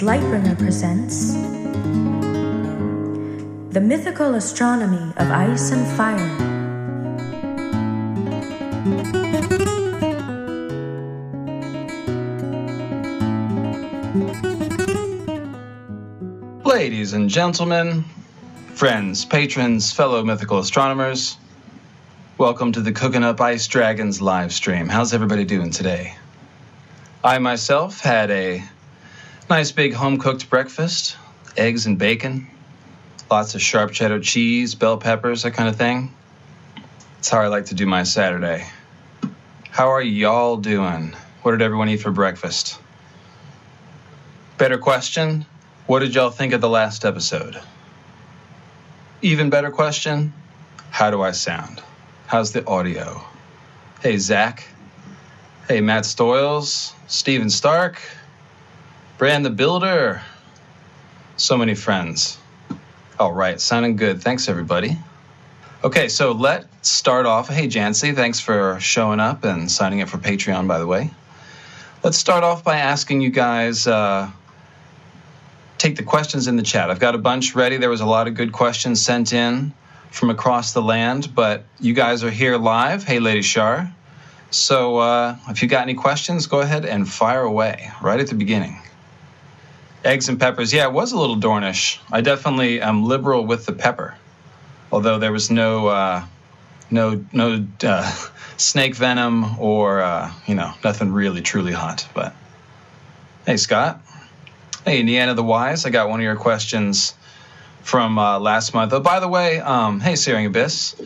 Lightbringer presents The Mythical Astronomy of Ice and Fire. Ladies and gentlemen, friends, patrons, fellow mythical astronomers, welcome to the Cooking Up Ice Dragons live stream. How's everybody doing today? I myself had a nice big home cooked breakfast eggs and bacon, lots of sharp cheddar cheese, bell peppers, that kind of thing. That's how I like to do my Saturday. How are y'all doing? What did everyone eat for breakfast? Better question what did y'all think of the last episode? Even better question how do I sound? How's the audio? Hey, Zach. Hey, Matt Stoyles, Steven Stark, Brand the Builder. So many friends. All right, sounding good. Thanks, everybody. Okay, so let's start off. Hey, Jancy, thanks for showing up and signing up for Patreon, by the way. Let's start off by asking you guys. Uh, take the questions in the chat. I've got a bunch ready. There was a lot of good questions sent in from across the land, but you guys are here live. Hey, Lady Shar. So uh, if you got any questions, go ahead and fire away right at the beginning. Eggs and peppers. Yeah, it was a little Dornish. I definitely am liberal with the pepper, although there was no uh, no no uh, snake venom or uh, you know nothing really truly hot. But hey, Scott. Hey, Indiana the Wise. I got one of your questions from uh, last month. Oh, by the way, um, hey, Searing Abyss.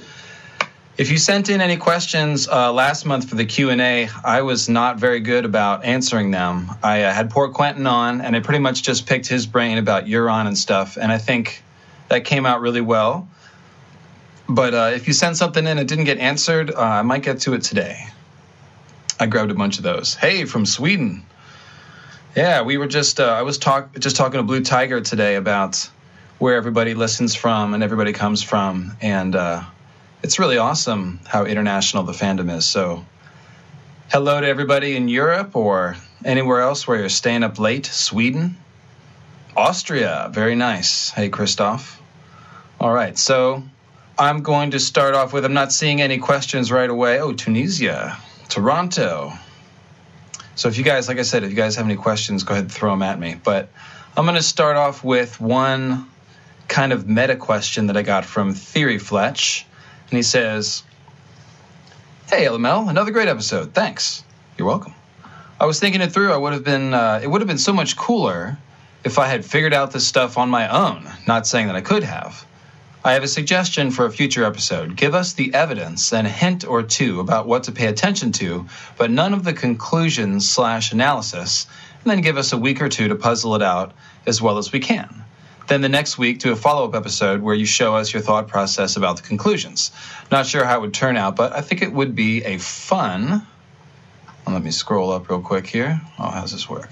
If you sent in any questions uh, last month for the Q and A, I was not very good about answering them. I uh, had poor Quentin on, and I pretty much just picked his brain about Euron and stuff, and I think that came out really well. But uh, if you send something in it didn't get answered, uh, I might get to it today. I grabbed a bunch of those. Hey, from Sweden. Yeah, we were just uh, I was talk just talking to Blue Tiger today about where everybody listens from and everybody comes from, and uh, it's really awesome how international the fandom is. So, hello to everybody in Europe or anywhere else where you're staying up late. Sweden, Austria, very nice. Hey, Christoph. All right, so I'm going to start off with I'm not seeing any questions right away. Oh, Tunisia, Toronto. So if you guys, like I said, if you guys have any questions, go ahead and throw them at me. But I'm going to start off with one kind of meta question that I got from Theory Fletch. And he says, Hey, LML, another great episode. Thanks. You're welcome. I was thinking it through. I would have been, uh, it would have been so much cooler if I had figured out this stuff on my own. Not saying that I could have. I have a suggestion for a future episode. Give us the evidence and a hint or two about what to pay attention to, but none of the conclusions slash analysis, and then give us a week or two to puzzle it out as well as we can. Then the next week, do a follow up episode where you show us your thought process about the conclusions. Not sure how it would turn out, but I think it would be a fun. Let me scroll up real quick here. Oh, how's this work?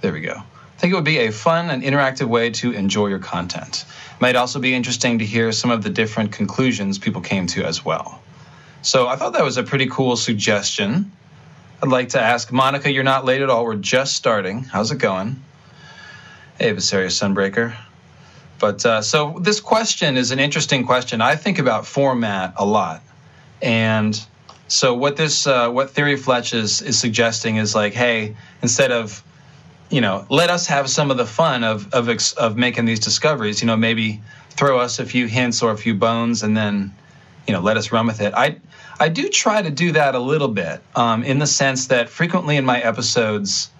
There we go. I think it would be a fun and interactive way to enjoy your content. It might also be interesting to hear some of the different conclusions people came to as well. So I thought that was a pretty cool suggestion. I'd like to ask Monica, you're not late at all. We're just starting. How's it going? Hey, Viserious Sunbreaker. But uh, so this question is an interesting question. I think about format a lot, and so what this uh, what Theory Fletch is is suggesting is like, hey, instead of you know, let us have some of the fun of of of making these discoveries. You know, maybe throw us a few hints or a few bones, and then you know, let us run with it. I I do try to do that a little bit, um, in the sense that frequently in my episodes.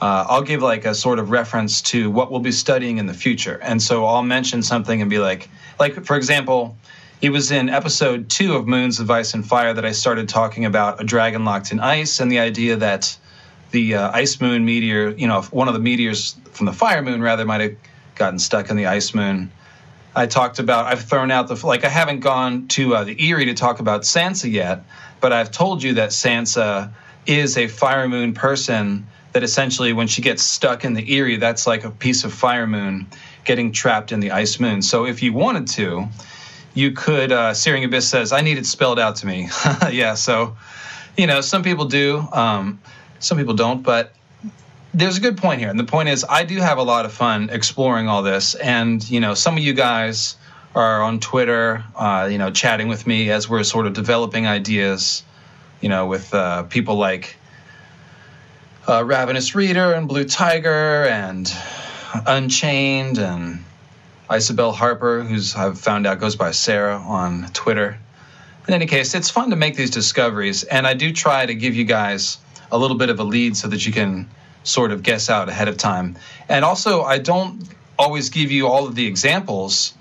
Uh, I'll give like a sort of reference to what we'll be studying in the future. And so I'll mention something and be like, like, for example, it was in episode two of Moons of Ice and Fire that I started talking about a dragon locked in ice and the idea that the uh, ice moon meteor, you know, one of the meteors from the fire moon rather might have gotten stuck in the ice moon. I talked about, I've thrown out the, like, I haven't gone to uh, the Eyrie to talk about Sansa yet, but I've told you that Sansa is a fire moon person that essentially when she gets stuck in the Eyrie, that's like a piece of fire moon getting trapped in the ice moon. So if you wanted to, you could, uh, Searing Abyss says, I need it spelled out to me. yeah, so, you know, some people do, um, some people don't, but there's a good point here. And the point is, I do have a lot of fun exploring all this. And, you know, some of you guys are on Twitter, uh, you know, chatting with me as we're sort of developing ideas, you know, with uh, people like uh, Ravenous Reader and Blue Tiger and Unchained and Isabel Harper, who's I've found out goes by Sarah on Twitter. In any case, it's fun to make these discoveries, and I do try to give you guys a little bit of a lead so that you can sort of guess out ahead of time. And also, I don't always give you all of the examples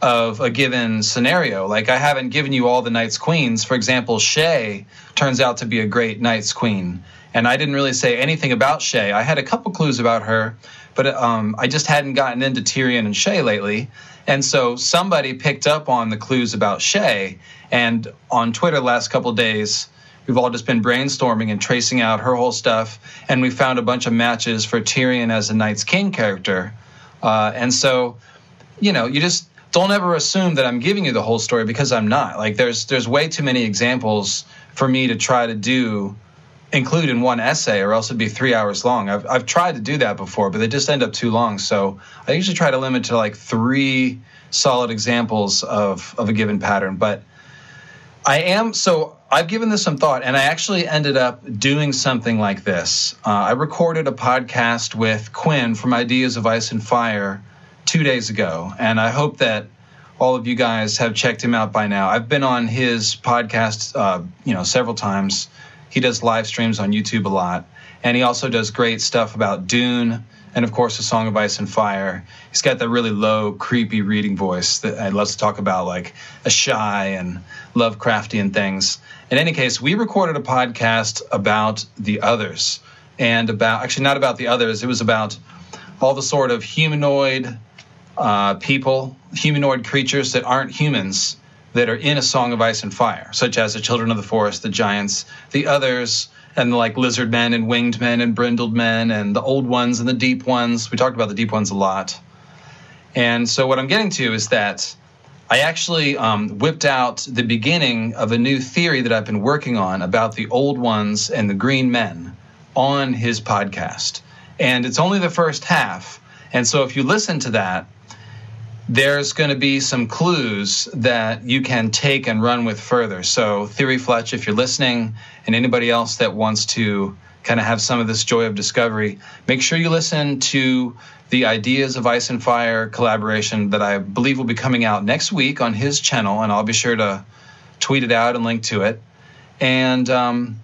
of a given scenario. Like I haven't given you all the Night's Queens. For example, Shae turns out to be a great Night's Queen. And I didn't really say anything about Shae. I had a couple clues about her, but um, I just hadn't gotten into Tyrion and Shae lately. And so somebody picked up on the clues about Shae, And on Twitter last couple days, we've all just been brainstorming and tracing out her whole stuff. And we found a bunch of matches for Tyrion as a Night's King character. Uh, and so, you know, you just don't ever assume that I'm giving you the whole story because I'm not. Like there's there's way too many examples for me to try to do include in one essay or else it'd be three hours long. I've I've tried to do that before, but they just end up too long. So I usually try to limit to like three solid examples of of a given pattern. But I am so I've given this some thought, and I actually ended up doing something like this. Uh, I recorded a podcast with Quinn from Ideas of Ice and Fire two days ago, and I hope that all of you guys have checked him out by now. I've been on his podcast, uh, you know, several times. He does live streams on YouTube a lot, and he also does great stuff about Dune and, of course, A Song of Ice and Fire. He's got that really low, creepy reading voice that I love to talk about, like Asshai and Lovecraftian things. In any case, we recorded a podcast about the others, and about actually not about the others. It was about all the sort of humanoid uh, people, humanoid creatures that aren't humans that are in a Song of Ice and Fire, such as the Children of the Forest, the giants, the others, and like lizard men and winged men and brindled men and the old ones and the deep ones. We talked about the deep ones a lot. And so what I'm getting to is that I actually um, whipped out the beginning of a new theory that I've been working on about the old ones and the green men on his podcast. And it's only the first half. And so if you listen to that, there's going to be some clues that you can take and run with further. So, Theory Fletch, if you're listening, and anybody else that wants to kind of have some of this joy of discovery, make sure you listen to the Ideas of Ice and Fire collaboration that I believe will be coming out next week on his channel, and I'll be sure to tweet it out and link to it. And um,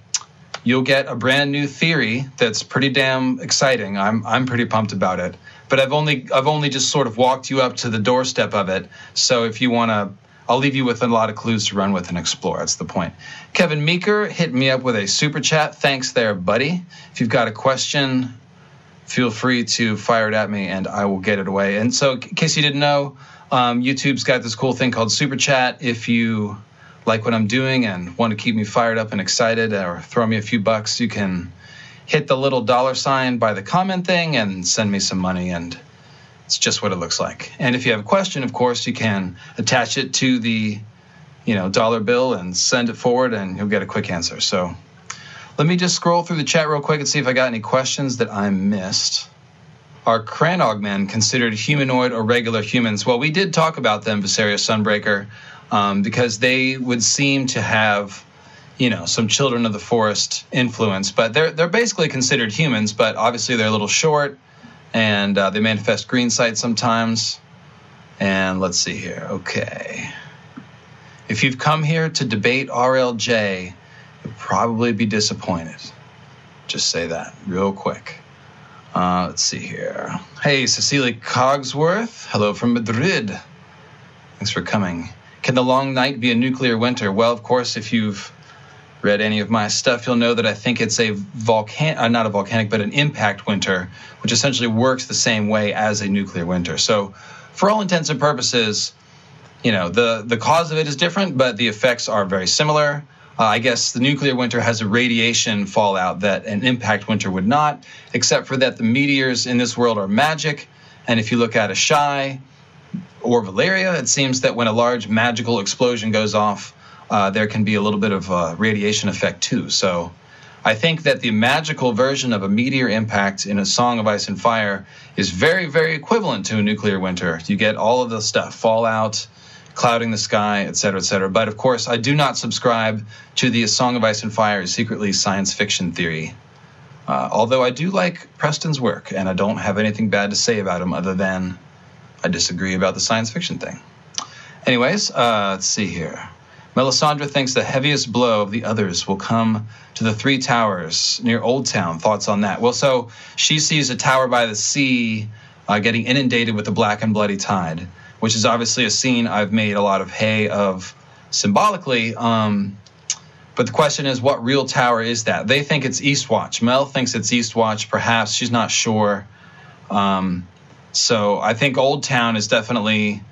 you'll get a brand new theory that's pretty damn exciting. I'm I'm pretty pumped about it but I've only I've only just sort of walked you up to the doorstep of it. So if you want to, I'll leave you with a lot of clues to run with and explore. That's the point. Kevin Meeker hit me up with a super chat. Thanks there, buddy. If you've got a question, feel free to fire it at me and I will get it away. And so, in case you didn't know, um, YouTube's got this cool thing called super chat. If you like what I'm doing and want to keep me fired up and excited or throw me a few bucks, you can hit the little dollar sign by the comment thing and send me some money and it's just what it looks like. And if you have a question, of course, you can attach it to the you know dollar bill and send it forward and you'll get a quick answer. So let me just scroll through the chat real quick and see if I got any questions that I missed. Are Crannog men considered humanoid or regular humans? Well, we did talk about them, Viserys Sunbreaker, um, because they would seem to have you know some children of the forest influence but they're they're basically considered humans but obviously they're a little short and uh, they manifest green sight sometimes. And let's see here. Okay. If you've come here to debate rlj you'll probably be disappointed. Just say that real quick. Uh, let's see here. Hey cecilia cogsworth. Hello from madrid. Thanks for coming. Can the long night be a nuclear winter? Well, of course, if you've read any of my stuff, you'll know that I think it's a volcan uh, not a volcanic, but an impact winter, which essentially works the same way as a nuclear winter. So, for all intents and purposes, you know, the the cause of it is different, but the effects are very similar. Uh, I guess the nuclear winter has a radiation fallout that an impact winter would not, except for that the meteors in this world are magic. And if you look at Asshai or Valyria, it seems that when a large magical explosion goes off, uh, there can be a little bit of uh, radiation effect too. So I think that the magical version of a meteor impact in a Song of Ice and Fire is very, very equivalent to a nuclear winter. You get all of the stuff fallout, clouding the sky, et cetera, et cetera. But of course, I do not subscribe to the Song of Ice and Fire is secretly science fiction theory. Uh, although I do like Preston's work, and I don't have anything bad to say about him other than I disagree about the science fiction thing. Anyways, uh, let's see here. Melisandre thinks the heaviest blow of the others will come to the three towers near Old Town. Thoughts on that? Well, so she sees a tower by the sea uh, getting inundated with the black and bloody tide, which is obviously a scene I've made a lot of hay of symbolically. Um, but the question is, what real tower is that? They think it's Eastwatch. Mel thinks it's Eastwatch. Perhaps she's not sure. Um, so I think Old Town is definitely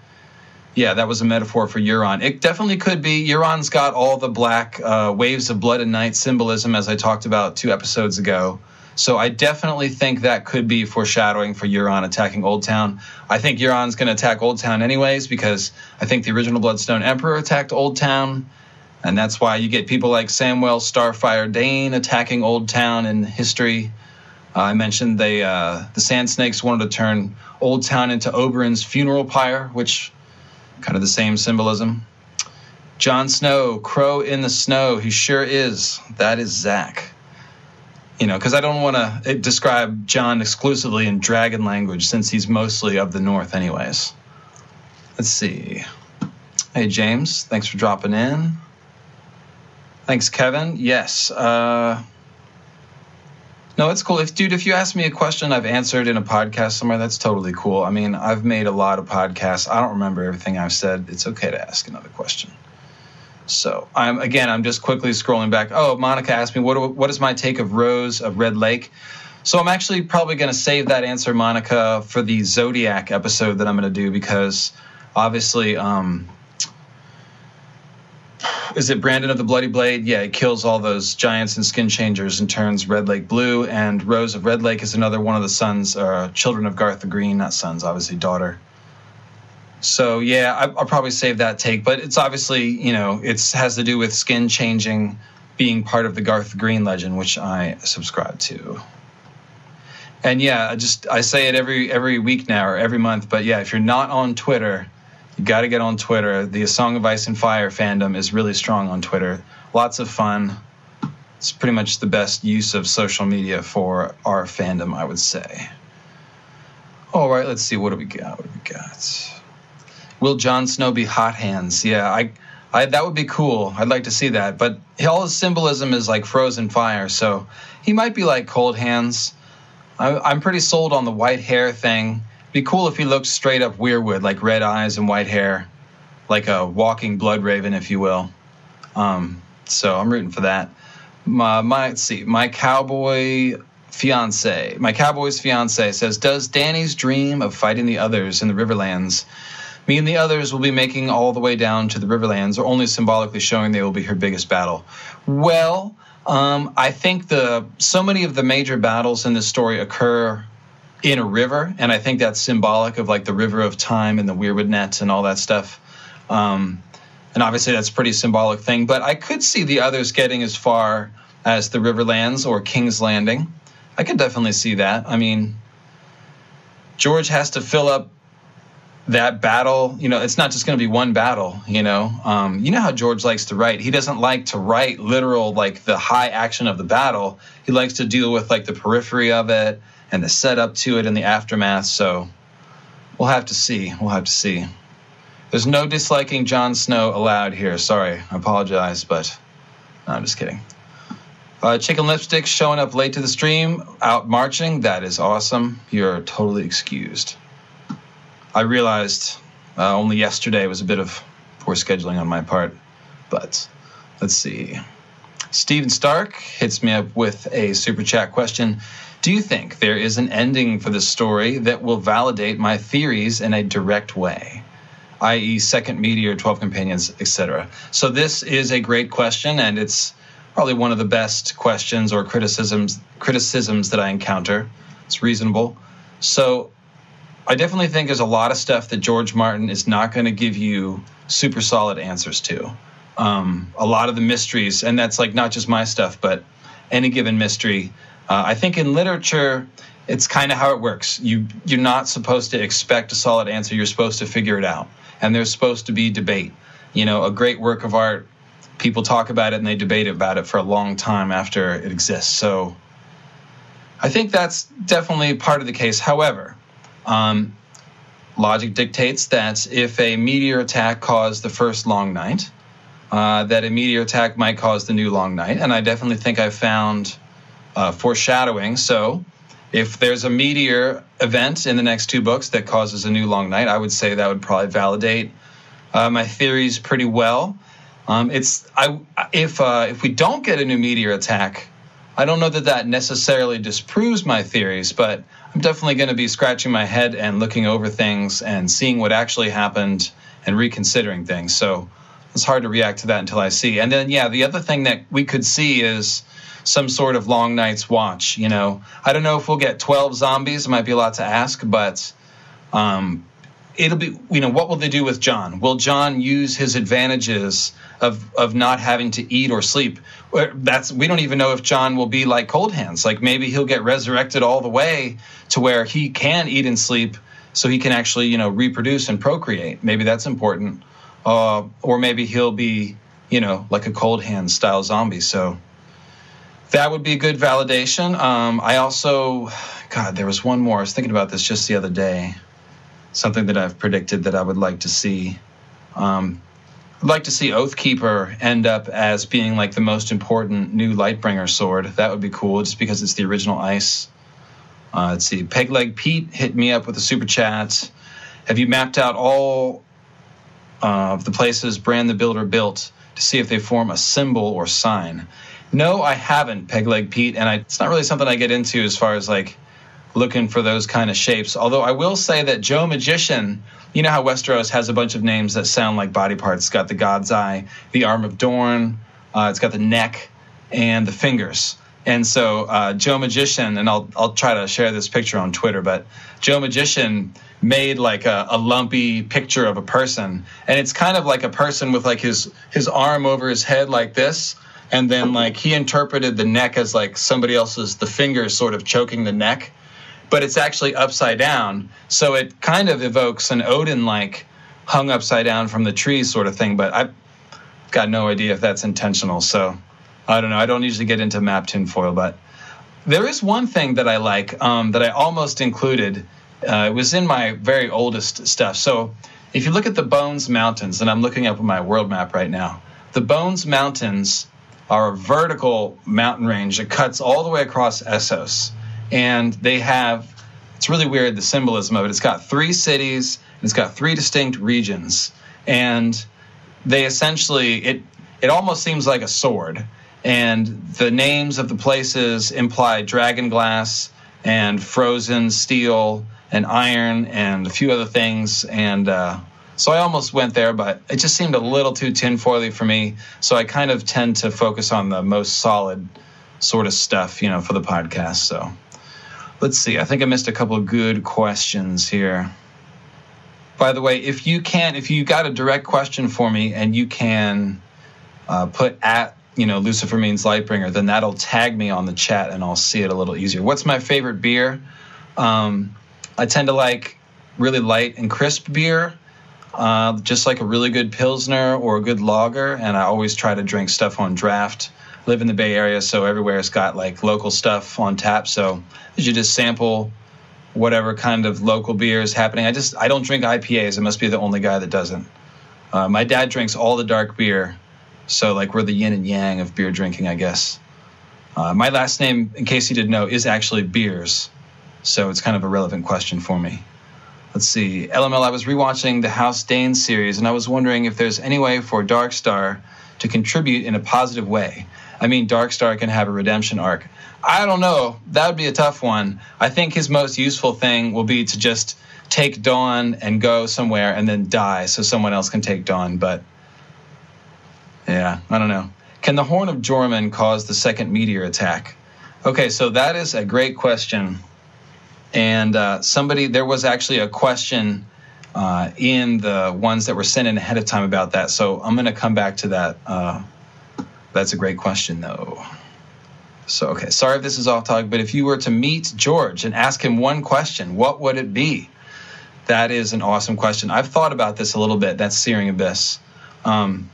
yeah, that was a metaphor for Euron. It definitely could be. Euron's got all the black uh, waves of blood and night symbolism, as I talked about two episodes ago. So I definitely think that could be foreshadowing for Euron attacking Old Town. I think Euron's going to attack Old Town anyways because I think the original Bloodstone Emperor attacked Old Town, and that's why you get people like Samwell Starfire Dayne attacking Old Town in history. Uh, I mentioned they uh, the Sand Snakes wanted to turn Old Town into Oberyn's funeral pyre, which kind of the same symbolism. Jon Snow, crow in the snow. He sure is. That is Zach. You know, because I don't want to describe Jon exclusively in dragon language since he's mostly of the north, anyways. Let's see. Hey, James, thanks for dropping in. Thanks, Kevin. Yes. Uh, no, it's cool. If dude, if you ask me a question I've answered in a podcast somewhere, that's totally cool. I mean, I've made a lot of podcasts. I don't remember everything I've said. It's okay to ask another question. So I'm again, I'm just quickly scrolling back. Oh, Monica asked me what what is my take of Rose of Red Lake. So I'm actually probably going to save that answer, Monica, for the Zodiac episode that I'm going to do because obviously um, is it Brandon of the Bloody Blade? Yeah, he kills all those giants and skin changers and turns Red Lake blue. And Rose of Red Lake is another one of the sons, uh, children of Garth the Green, not sons, obviously daughter. So yeah, I, will probably save that take, but it's obviously you know it has to do with skin changing being part of the Garth Green legend, which I subscribe to. And yeah, I just I say it every every week now or every month, but yeah, if you're not on Twitter you got to get on Twitter. The Song of Ice and Fire fandom is really strong on Twitter. Lots of fun. It's pretty much the best use of social media for our fandom, I would say. All right, let's see. What do we got? What do we got? Will Jon Snow be hot hands? Yeah, I, I that would be cool. I'd like to see that. But all his symbolism is like frozen fire, so he might be like cold hands. I, I'm pretty sold on the white hair thing be cool if he looked straight up weirwood, like red eyes and white hair, like a walking blood raven, if you will. Um, so I'm rooting for that. My, my see, my cowboy fiance, my cowboy's fiance says, "Does Dany's dream of fighting the others in the Riverlands mean the others will be making all the way down to the Riverlands, or only symbolically showing they will be her biggest battle?" Well, um, I think the so many of the major battles in this story occur in a river, and I think that's symbolic of like the river of time and the weirwood nets and all that stuff. Um, and obviously, that's a pretty symbolic thing. But I could see the others getting as far as the Riverlands or King's Landing. I could definitely see that. I mean, George has to fill up that battle. You know, it's not just going to be one battle. You know, um, you know how George likes to write. He doesn't like to write literal like the high action of the battle. He likes to deal with like the periphery of it and the setup to it and the aftermath. So we'll have to see. We'll have to see. There's no disliking Jon Snow allowed here. Sorry, I apologize, but no, I'm just kidding. Uh, Chicken Lipstick showing up late to the stream, out marching. That is awesome. You're totally excused. I realized uh, only yesterday was a bit of poor scheduling on my part. But let's see. Steven Stark hits me up with a super chat question. Do you think there is an ending for the story that will validate my theories in a direct way? i.e., second meteor, 12 companions, etc. So, this is a great question, and it's probably one of the best questions or criticisms criticisms that I encounter. It's reasonable. So I definitely think there's a lot of stuff that George Martin is not going to give you super solid answers to. Um, a lot of the mysteries, and that's like not just my stuff, but any given mystery. Uh, I think in literature, it's kind of how it works. You you're not supposed to expect a solid answer. You're supposed to figure it out, and there's supposed to be debate. You know, a great work of art people talk about it and they debate about it for a long time after it exists. So I think that's definitely part of the case. However, um, logic dictates that if a meteor attack caused the first long night, uh, that a meteor attack might cause the new long night. And I definitely think I found uh, foreshadowing. So if there's a meteor event in the next two books that causes a new long night, I would say that would probably validate uh, my theories pretty well. Um, it's I if uh, if we don't get a new meteor attack, I don't know that that necessarily disproves my theories, but I'm definitely going to be scratching my head and looking over things and seeing what actually happened and reconsidering things. So it's hard to react to that until I see. And then yeah, the other thing that we could see is some sort of long night's watch. You know, I don't know if we'll get 12 zombies. It might be a lot to ask, but um, it'll be you know what will they do with Jon? Will Jon use his advantages of of not having to eat or sleep? That's we don't even know if Jon will be like Cold Hands. Like maybe he'll get resurrected all the way to where he can eat and sleep, so he can actually you know reproduce and procreate. Maybe that's important. Uh, or maybe he'll be you know like a Cold Hands style zombie. So that would be a good validation. Um, I also, God, there was one more. I was thinking about this just the other day something that I've predicted that I would like to see. Um, I'd like to see Oathkeeper end up as being like the most important new Lightbringer sword. That would be cool, just because it's the original ice. Uh, let's see. Pegleg Pete hit me up with a super chat. Have you mapped out all uh, of the places Brand the Builder built to see if they form a symbol or sign? No, I haven't, Pegleg Pete, and I, it's not really something I get into as far as like looking for those kind of shapes. Although I will say that Joe Magician, you know how Westeros has a bunch of names that sound like body parts. It's got the God's Eye, the Arm of Dorne, uh, it's got the neck and the fingers. And so uh, Joe Magician, and I'll I'll try to share this picture on Twitter, but Joe Magician made like a, a, lumpy picture of a person, and it's kind of like a person with like his his arm over his head like this, and then like he interpreted the neck as like somebody else's the fingers sort of choking the neck, but it's actually upside down. So it kind of evokes an Odin like hung upside down from the tree sort of thing. But I've got no idea if that's intentional. So I don't know. I don't usually get into map tinfoil, but there is one thing that I like um, that I almost included. Uh, it was in my very oldest stuff. So if you look at the Bones Mountains, and I'm looking up my world map right now, the Bones Mountains are a vertical mountain range that cuts all the way across Essos and they have it's really weird the symbolism of it. It's got three cities, it's got three distinct regions, and they essentially it it almost seems like a sword. And the names of the places imply dragon glass and frozen steel and iron and a few other things. And uh, so I almost went there, but it just seemed a little too tinfoily for me. So I kind of tend to focus on the most solid sort of stuff, you know, for the podcast. So Let's see. I think I missed a couple of good questions here. By the way, if you can't, if you got a direct question for me and you can uh, put at you know Lucifer means Lightbringer, then that'll tag me on the chat and I'll see it a little easier. What's my favorite beer? Um, I tend to like really light and crisp beer, uh, just like a really good pilsner or a good lager. And I always try to drink stuff on draft live in the Bay Area, so everywhere's got like local stuff on tap. So you just sample whatever kind of local beer is happening. I just I don't drink IPAs. I must be the only guy that doesn't. Uh, my dad drinks all the dark beer, so like we're the yin and yang of beer drinking, I guess. Uh, my last name, in case you didn't know, is actually Beers, so it's kind of a relevant question for me. Let's see. LML, I was rewatching the House Dayne series, and I was wondering if there's any way for Darkstar to contribute in a positive way. I mean, Darkstar can have a redemption arc. I don't know. That would be a tough one. I think his most useful thing will be to just take Dawn and go somewhere and then die so someone else can take Dawn. But yeah, I don't know. Can the Horn of Joramun cause the second meteor attack? Okay, so that is a great question. And uh, somebody, there was actually a question uh, in the ones that were sent in ahead of time about that. So I'm going to come back to that. Uh, that's a great question, though. So, okay, sorry if this is off topic, but if you were to meet George and ask him one question, what would it be? That is an awesome question. I've thought about this a little bit. That's Searing Abyss. Um,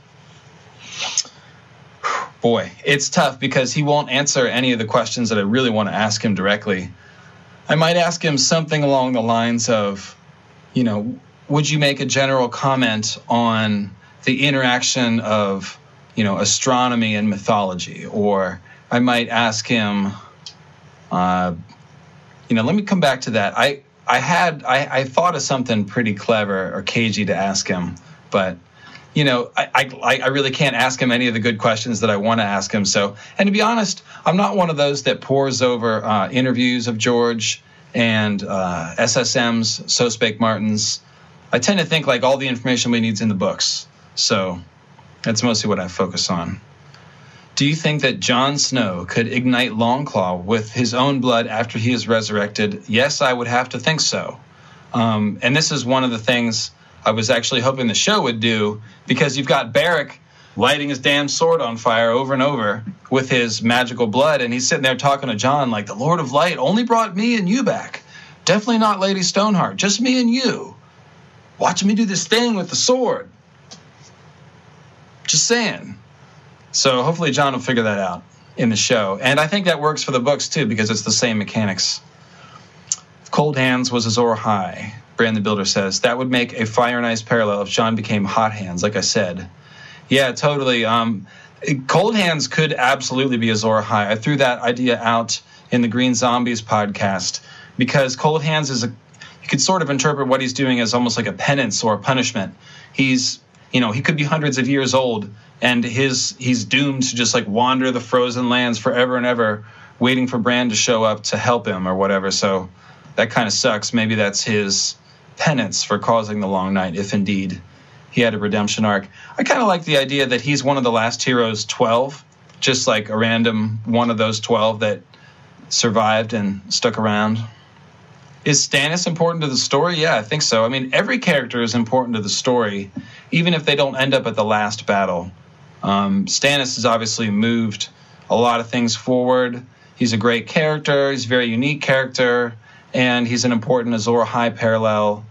boy, it's tough because he won't answer any of the questions that I really want to ask him directly. I might ask him something along the lines of, you know, would you make a general comment on the interaction of, you know, astronomy and mythology? Or I might ask him, uh, you know, let me come back to that. I, I had, I, I thought of something pretty clever or cagey to ask him, but you know, I, I, I really can't ask him any of the good questions that I want to ask him. So, and to be honest, I'm not one of those that pores over uh, interviews of George and uh, SSM's, So Spake Martin's. I tend to think like all the information we need's in the books. So that's mostly what I focus on. Do you think that Jon Snow could ignite Longclaw with his own blood after he is resurrected? Yes, I would have to think so. Um, and this is one of the things I was actually hoping the show would do because you've got Beric lighting his damn sword on fire over and over with his magical blood, and he's sitting there talking to Jon like the Lord of Light only brought me and you back. Definitely not Lady Stoneheart, just me and you. Watch me do this thing with the sword. Just saying. So hopefully Jon will figure that out in the show. And I think that works for the books too, because it's the same mechanics. Cold Hands was Azor Ahai. Brand the Builder says that would make a Fire and Ice parallel if Jon became Hot Hands, like I said. Yeah, totally. Um, Cold Hands could absolutely be Azor Ahai. I threw that idea out in the Green Zombies podcast because Cold Hands is a you could sort of interpret what he's doing as almost like a penance or a punishment. He's you know he could be hundreds of years old and his he's doomed to just like wander the frozen lands forever and ever, waiting for Bran to show up to help him or whatever. So that kind of sucks. Maybe that's his penance for causing the long night, if indeed he had a redemption arc. I kind of like the idea that he's one of the last heroes 12, just like a random one of those 12 that survived and stuck around. Is Stannis important to the story? Yeah, I think so. I mean, every character is important to the story, even if they don't end up at the last battle. Um, Stannis has obviously moved a lot of things forward. He's a great character. He's a very unique character, and he's an important Azor Ahai parallel.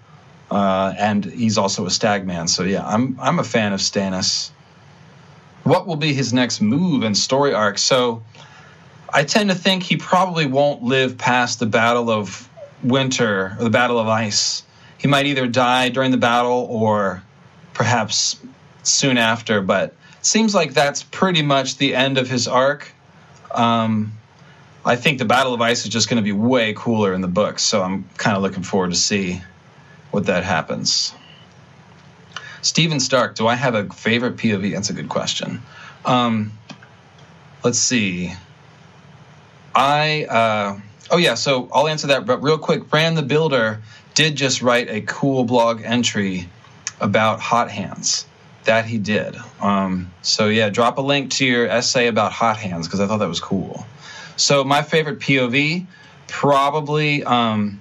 Uh, and he's also a stag man. So yeah, I'm I'm a fan of Stannis. What will be his next move and story arc? So I tend to think he probably won't live past the Battle of Winter or the Battle of Ice. He might either die during the battle or perhaps soon after, but seems like that's pretty much the end of his arc. Um, I think the Battle of Ice is just going to be way cooler in the books, so I'm kind of looking forward to see what that happens. Steven Stark, do I have a favorite POV? That's a good question. Um, let's see. I uh, oh yeah, so I'll answer that, but real quick. Brand the Builder did just write a cool blog entry about hot hands. That he did. Um, so yeah, drop a link to your essay about hot hands because I thought that was cool. So my favorite POV, probably. Um,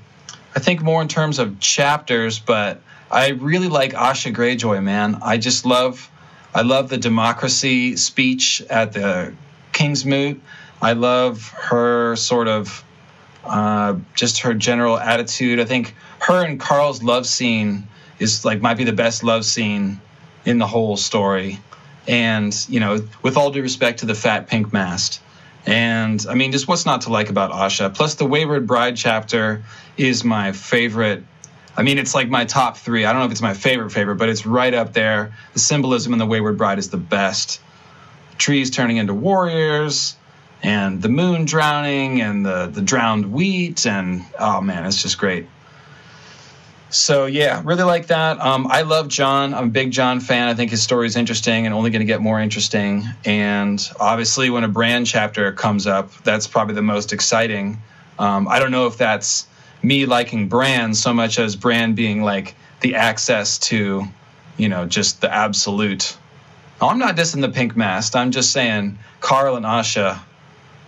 I think more in terms of chapters, but I really like Asha Greyjoy, man. I just love, I love the democracy speech at the King's Moot. I love her sort of, uh, just her general attitude. I think her and Qarl's love scene is like might be the best love scene in the whole story. And you know, with all due respect to the fat pink mast, and I mean, just what's not to like about Asha? Plus, the Wayward Bride chapter is my favorite. I mean, it's like my top three. I don't know if it's my favorite favorite, but it's right up there. The symbolism in the Wayward Bride is the best. Trees turning into warriors, and the moon drowning, and the the drowned wheat, and oh man, it's just great. So yeah, really like that. Um, I love Jon. I'm a big Jon fan. I think his story is interesting and only going to get more interesting. And obviously, when a Bran chapter comes up, that's probably the most exciting. Um, I don't know if that's me liking Bran so much as Bran being like the access to, you know, just the absolute. Oh, I'm not dissing the pink mast. I'm just saying Qarl and Asha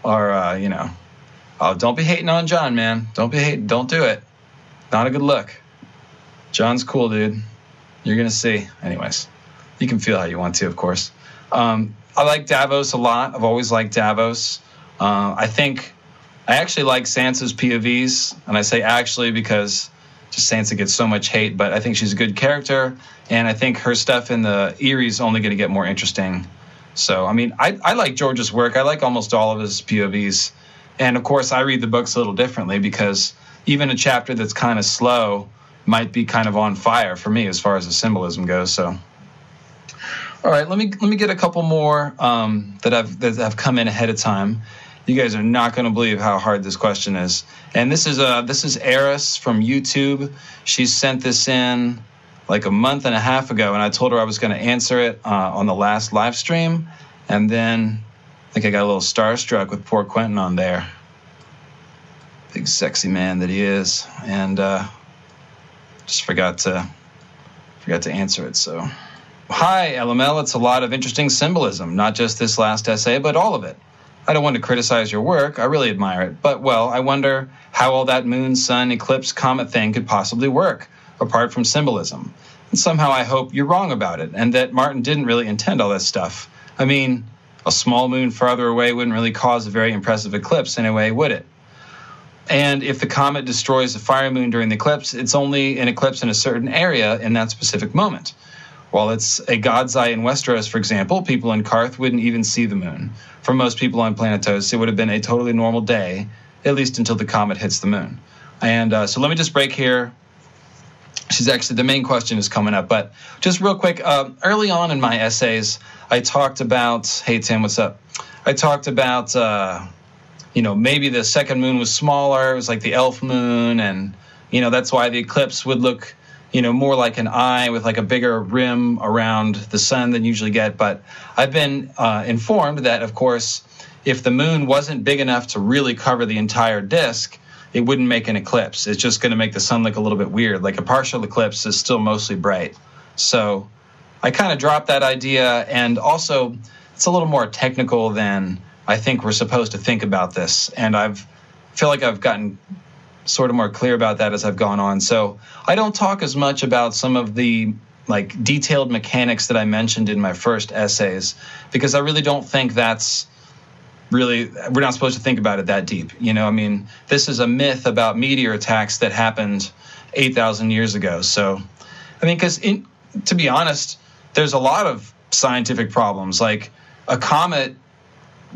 are, uh, you know, oh, don't be hating on Jon, man. Don't be hating. Don't do it. Not a good look. Jon's cool, dude. You're gonna see. Anyways, you can feel how you want to, of course. Um, I like Davos a lot. I've always liked Davos. Uh, I think I actually like Sansa's POVs, and I say actually because just Sansa gets so much hate, but I think she's a good character, and I think her stuff in the Eyrie is only going to get more interesting. So, I mean, I, I like George's work. I like almost all of his POVs, and of course, I read the books a little differently because even a chapter that's kind of slow might be kind of on fire for me as far as the symbolism goes. So, all right, let me let me get a couple more um, that have that have come in ahead of time. You guys are not going to believe how hard this question is. And this is uh this is Eris from YouTube. She sent this in like a month and a half ago, and I told her I was going to answer it uh, on the last live stream, and then I think I got a little starstruck with poor Quentin on there. Big sexy man that he is, and uh, just forgot to forgot to answer it. So, hi LML. It's a lot of interesting symbolism, not just this last essay, but all of it. I don't want to criticize your work. I really admire it. But, well, I wonder how all that moon, sun, eclipse, comet thing could possibly work, apart from symbolism. And somehow I hope you're wrong about it, and that Martin didn't really intend all that stuff. I mean, a small moon farther away wouldn't really cause a very impressive eclipse anyway, would it? And if the comet destroys the fire moon during the eclipse, it's only an eclipse in a certain area in that specific moment. While it's a God's eye in Westeros, for example, people in Qarth wouldn't even see the moon. For most people on Planetos, it would have been a totally normal day, at least until the comet hits the moon. And uh, so let me just break here. She's actually the main question is coming up, but just real quick. Uh, early on in my essays, I talked about. Hey Tim, what's up? I talked about. Uh, you know, maybe the second moon was smaller. It was like the elf moon, and you know that's why the eclipse would look, you know, more like an eye with like a bigger rim around the sun than usually get. But I've been uh, informed that, of course, if the moon wasn't big enough to really cover the entire disk, it wouldn't make an eclipse. It's just going to make the sun look a little bit weird. Like a partial eclipse is still mostly bright. So I kind of dropped that idea, and also it's a little more technical than I think we're supposed to think about this. And I've feel like I've gotten sort of more clear about that as I've gone on. So I don't talk as much about some of the like detailed mechanics that I mentioned in my first essays because I really don't think that's really we're not supposed to think about it that deep. You know, I mean, this is a myth about meteor attacks that happened 8,000 years ago. So I mean cuz to be honest, there's a lot of scientific problems like a comet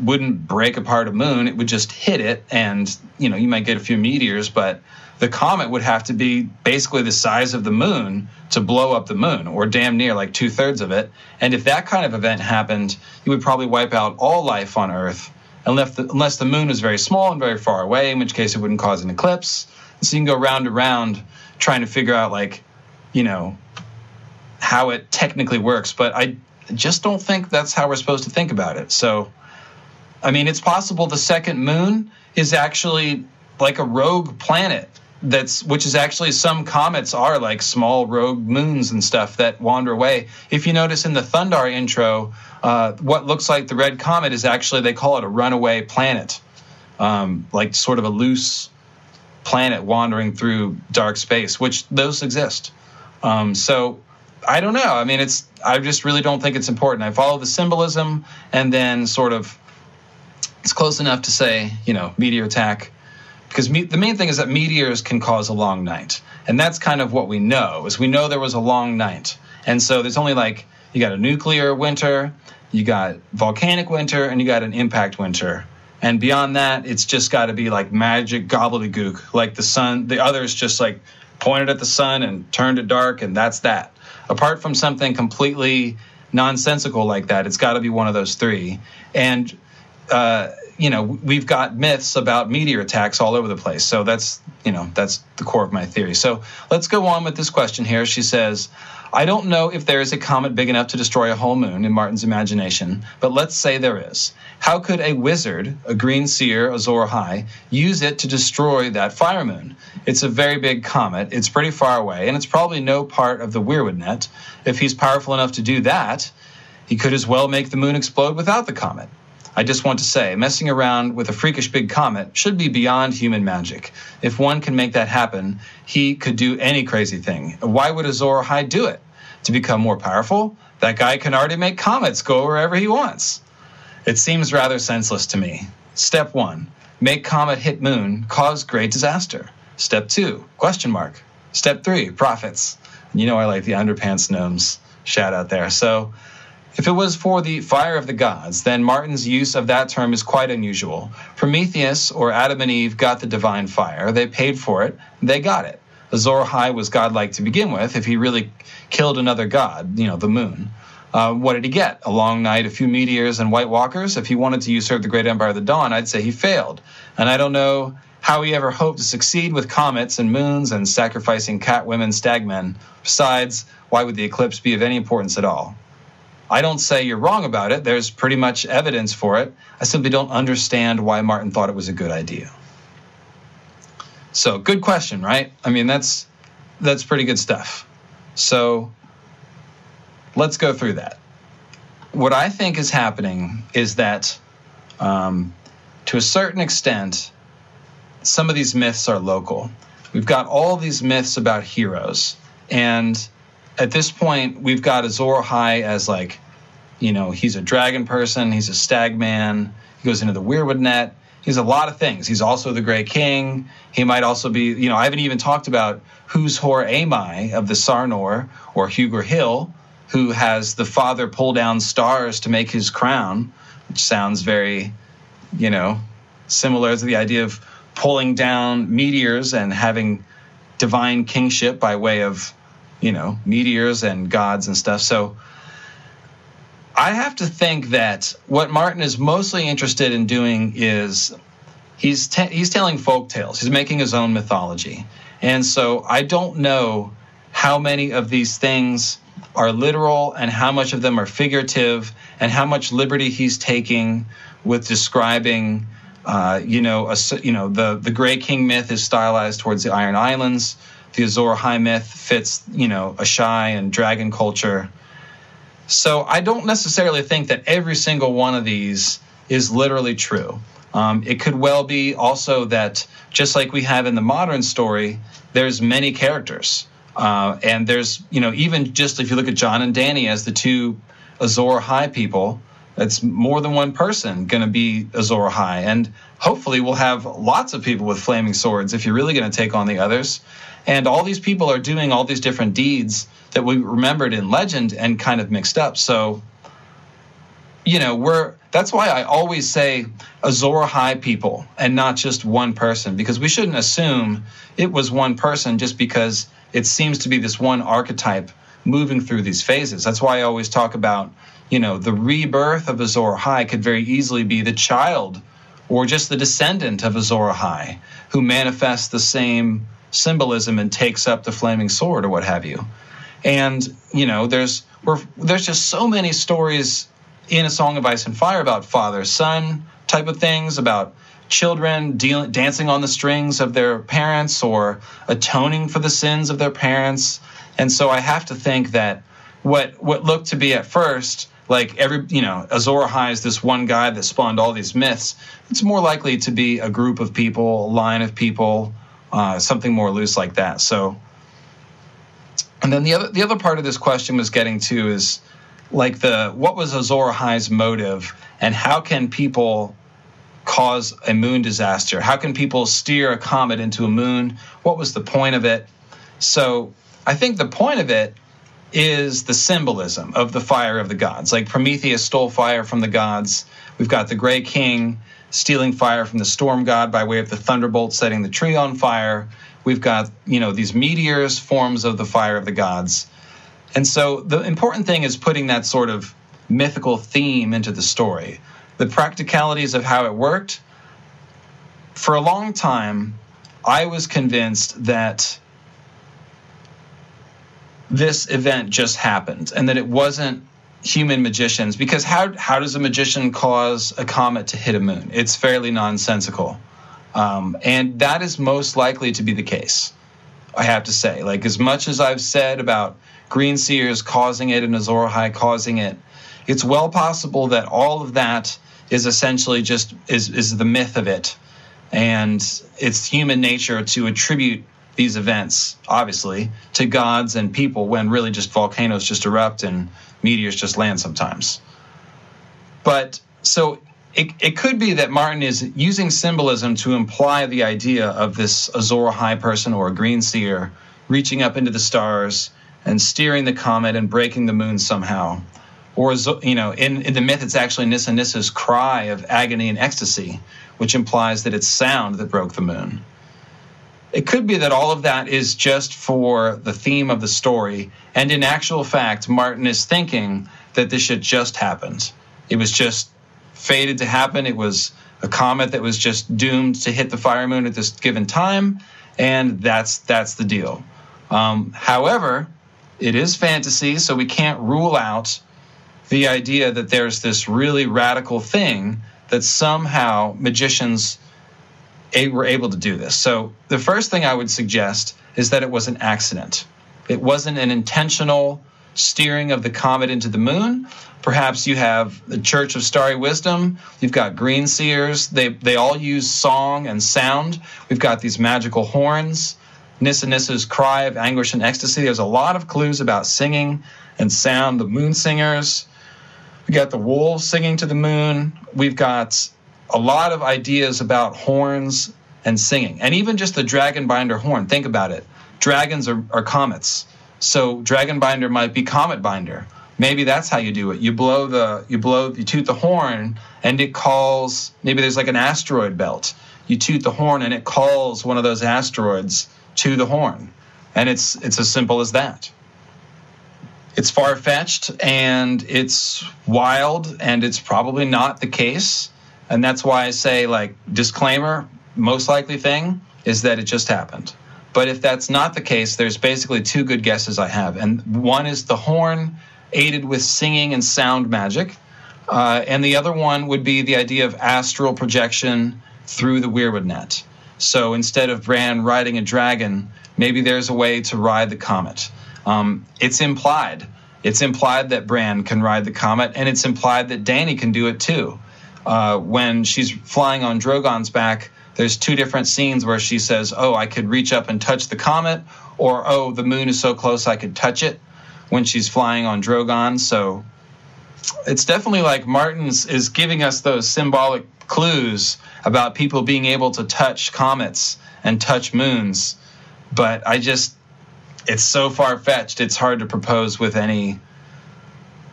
wouldn't break apart a moon. It would just hit it and you know you might get a few meteors but the comet would have to be basically the size of the moon to blow up the moon or damn near like two-thirds of it. And if that kind of event happened you would probably wipe out all life on earth unless the, unless the moon was very small and very far away in which case it wouldn't cause an eclipse. And so you can go round and round trying to figure out like you know how it technically works but i just don't think that's how we're supposed to think about it. So I mean, it's possible the second moon is actually like a rogue planet that's which is actually some comets are like small rogue moons and stuff that wander away. If you notice in the Thundarr intro, uh, what looks like the red comet is actually they call it a runaway planet, um, like sort of a loose planet wandering through dark space, which those exist. Um, so I don't know. I mean, it's I just really don't think it's important. I follow the symbolism and then sort of it's close enough to say, you know, meteor attack, because me- the main thing is that meteors can cause a long night, and that's kind of what we know. Is we know there was a long night, and so there's only like you got a nuclear winter, you got volcanic winter, and you got an impact winter. And beyond that, it's just got to be like magic gobbledygook, like the sun. The others just like pointed at the sun and turned it dark, and that's that. Apart from something completely nonsensical like that, it's got to be one of those three. And uh, you know, we've got myths about meteor attacks all over the place. So that's, you know, that's the core of my theory. So let's go on with this question here. She says, I don't know if there is a comet big enough to destroy a whole moon in Martin's imagination, but let's say there is. How could a wizard, a green seer, Azor Ahai, use it to destroy that fire moon? It's a very big comet, it's pretty far away, and it's probably no part of the Weirwood net. If he's powerful enough to do that, he could as well make the moon explode without the comet. I just want to say, messing around with a freakish big comet should be beyond human magic. If one can make that happen, he could do any crazy thing. Why would Azor Ahai do it? To become more powerful? That guy can already make comets go wherever he wants. It seems rather senseless to me. Step one, make comet hit moon, cause great disaster. Step two, question mark. Step three, profits. You know I like the underpants gnomes. Shout out there. So if it was for the fire of the gods, then Martin's use of that term is quite unusual. Prometheus or Adam and Eve got the divine fire. They paid for it. They got it. Azor Ahai was godlike to begin with. If he really killed another god, you know, the moon, uh, what did he get? A long night, a few meteors, and White Walkers? If he wanted to usurp the great empire of the dawn, I'd say he failed. And I don't know how he ever hoped to succeed with comets and moons and sacrificing cat women, stag men. Besides, why would the eclipse be of any importance at all? I don't say you're wrong about it. There's pretty much evidence for it. I simply don't understand why Martin thought it was a good idea. So, good question, right? I mean, that's that's pretty good stuff. So, let's go through that. What I think is happening is that, um, to a certain extent, some of these myths are local. We've got all these myths about heroes, and at this point, we've got Azor Ahai as like, you know, he's a dragon person, he's a stag man, he goes into the Weirwood net. He's a lot of things. He's also the Great King. He might also be, you know, I haven't even talked about Huzhor Amai of the Sarnor or Hugor Hill, who has the father pull down stars to make his crown, which sounds very, you know, similar to the idea of pulling down meteors and having divine kingship by way of you know, meteors and gods and stuff. So I have to think that what Martin is mostly interested in doing is he's te- he's telling folk tales. He's making his own mythology. And so I don't know how many of these things are literal and how much of them are figurative and how much liberty he's taking with describing uh, you know, a, you know, the the Gray King myth is stylized towards the Iron Islands the Azor Ahai myth fits, you know, Asshai and dragon culture. So I don't necessarily think that every single one of these is literally true. Um, it could well be also that just like we have in the modern story, there's many characters. Uh, and there's, you know, even just if you look at Jon and Dany as the two Azor Ahai people, it's more than one person going to be Azor Ahai. And hopefully we'll have lots of people with flaming swords if you're really going to take on the others. And all these people are doing all these different deeds that we remembered in legend and kind of mixed up. So, you know, we're that's why I always say Azor Ahai people and not just one person, because we shouldn't assume it was one person just because it seems to be this one archetype moving through these phases. That's why I always talk about, you know, the rebirth of Azor Ahai could very easily be the child or just the descendant of Azor Ahai who manifests the same symbolism and takes up the flaming sword or what have you. And you know, there's there's just so many stories in a Song of Ice and Fire about father son type of things about children dealing, dancing on the strings of their parents or atoning for the sins of their parents. And so I have to think that what what looked to be at first like every you know Azor Ahai is this one guy that spawned all these myths. It's more likely to be a group of people, a line of people uh, something more loose like that. So, and then the other the other part of this question was getting to is like the what was Azor Ahai's motive, and how can people cause a moon disaster? How can people steer a comet into a moon? What was the point of it? So, I think the point of it is the symbolism of the fire of the gods. Like Prometheus stole fire from the gods. We've got the Gray King stealing fire from the storm god by way of the thunderbolt setting the tree on fire. We've got, you know, these meteors, forms of the fire of the gods. And so the important thing is putting that sort of mythical theme into the story. the practicalities of how it worked, for a long time, I was convinced that this event just happened and that it wasn't human magicians because how how does a magician cause a comet to hit a moon? It's fairly nonsensical, um, and that is most likely to be the case. I have to say, like as much as I've said about green seers causing it and Azor Ahai causing it, it's well possible that all of that is essentially just is is the myth of it, and it's human nature to attribute these events, obviously, to gods and people when really just volcanoes just erupt and meteors just land sometimes. But so it, it could be that Martin is using symbolism to imply the idea of this Azor Ahai person or a green seer reaching up into the stars and steering the comet and breaking the moon somehow. Or, you know, in, in the myth, it's actually Nissa Nissa's cry of agony and ecstasy, which implies that it's sound that broke the moon. It could be that all of that is just for the theme of the story, and in actual fact, Martin is thinking that this shit just happened. It was just fated to happen. It was a comet that was just doomed to hit the fire moon at this given time, and that's that's the deal. Um, however, it is fantasy, so we can't rule out the idea that there's this really radical thing that somehow magicians were able to do this. So the first thing I would suggest is that it was an accident. It wasn't an intentional steering of the comet into the moon. Perhaps you have the Church of Starry Wisdom. You've got green seers. They they all use song and sound. We've got these magical horns. Nissa Nissa's cry of anguish and ecstasy. There's a lot of clues about singing and sound. The moon singers. We got the wolves singing to the moon. We've got a lot of ideas about horns and singing, and even just the dragon binder horn. Think about it. Dragons are, are comets, so dragon binder might be comet binder. Maybe that's how you do it. You blow the you blow you toot the horn, and it calls. Maybe there's like an asteroid belt. You toot the horn, and it calls one of those asteroids to the horn, and it's it's as simple as that it's far fetched and it's wild and it's probably not the case. And that's why I say, like, disclaimer most likely thing is that it just happened. But if that's not the case, there's basically two good guesses I have. And one is the horn aided with singing and sound magic. Uh, and the other one would be the idea of astral projection through the Weirwood net. So instead of Bran riding a dragon, maybe there's a way to ride the comet. Um, it's implied. It's implied that Bran can ride the comet, and it's implied that Dany can do it too uh, when she's flying on Drogon's back, there's two different scenes where she says, "Oh, I could reach up and touch the comet," or "Oh, the moon is so close I could touch it." When she's flying on Drogon, so it's definitely like Martin's is giving us those symbolic clues about people being able to touch comets and touch moons. But I just, it's so far fetched. It's hard to propose with any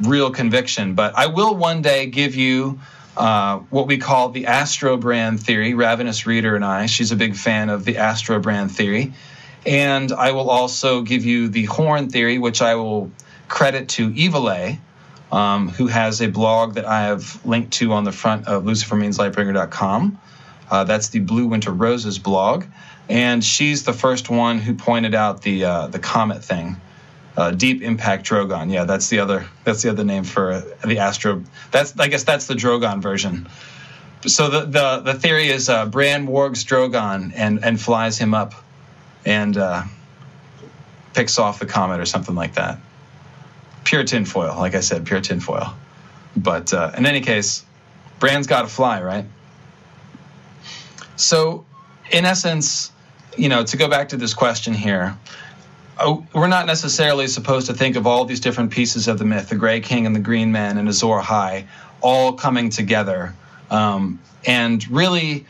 real conviction. But I will one day give you uh, what we call the Astrobrand theory. Ravenous Reader and I, she's a big fan of the Astrobrand theory. And I will also give you the Horn theory, which I will credit to Evil um, who has a blog that I have linked to on the front of lucifermeanslightbringer.com. Uh, that's the Blue Winter Roses blog. And she's the first one who pointed out the uh, the comet thing uh, Deep Impact Drogon. Yeah, that's the other that's the other name for the Astro. That's I guess that's the Drogon version. So the the, the theory is uh, Bran wargs Drogon and and flies him up, and uh, picks off the comet or something like that. Pure tinfoil, like I said, pure tinfoil. But uh, in any case, Bran's got to fly, right? So, in essence, you know, to go back to this question here, we're not necessarily supposed to think of all these different pieces of the myth, the Grey King and the Green Men and Azor Ahai, all coming together. Um, and really,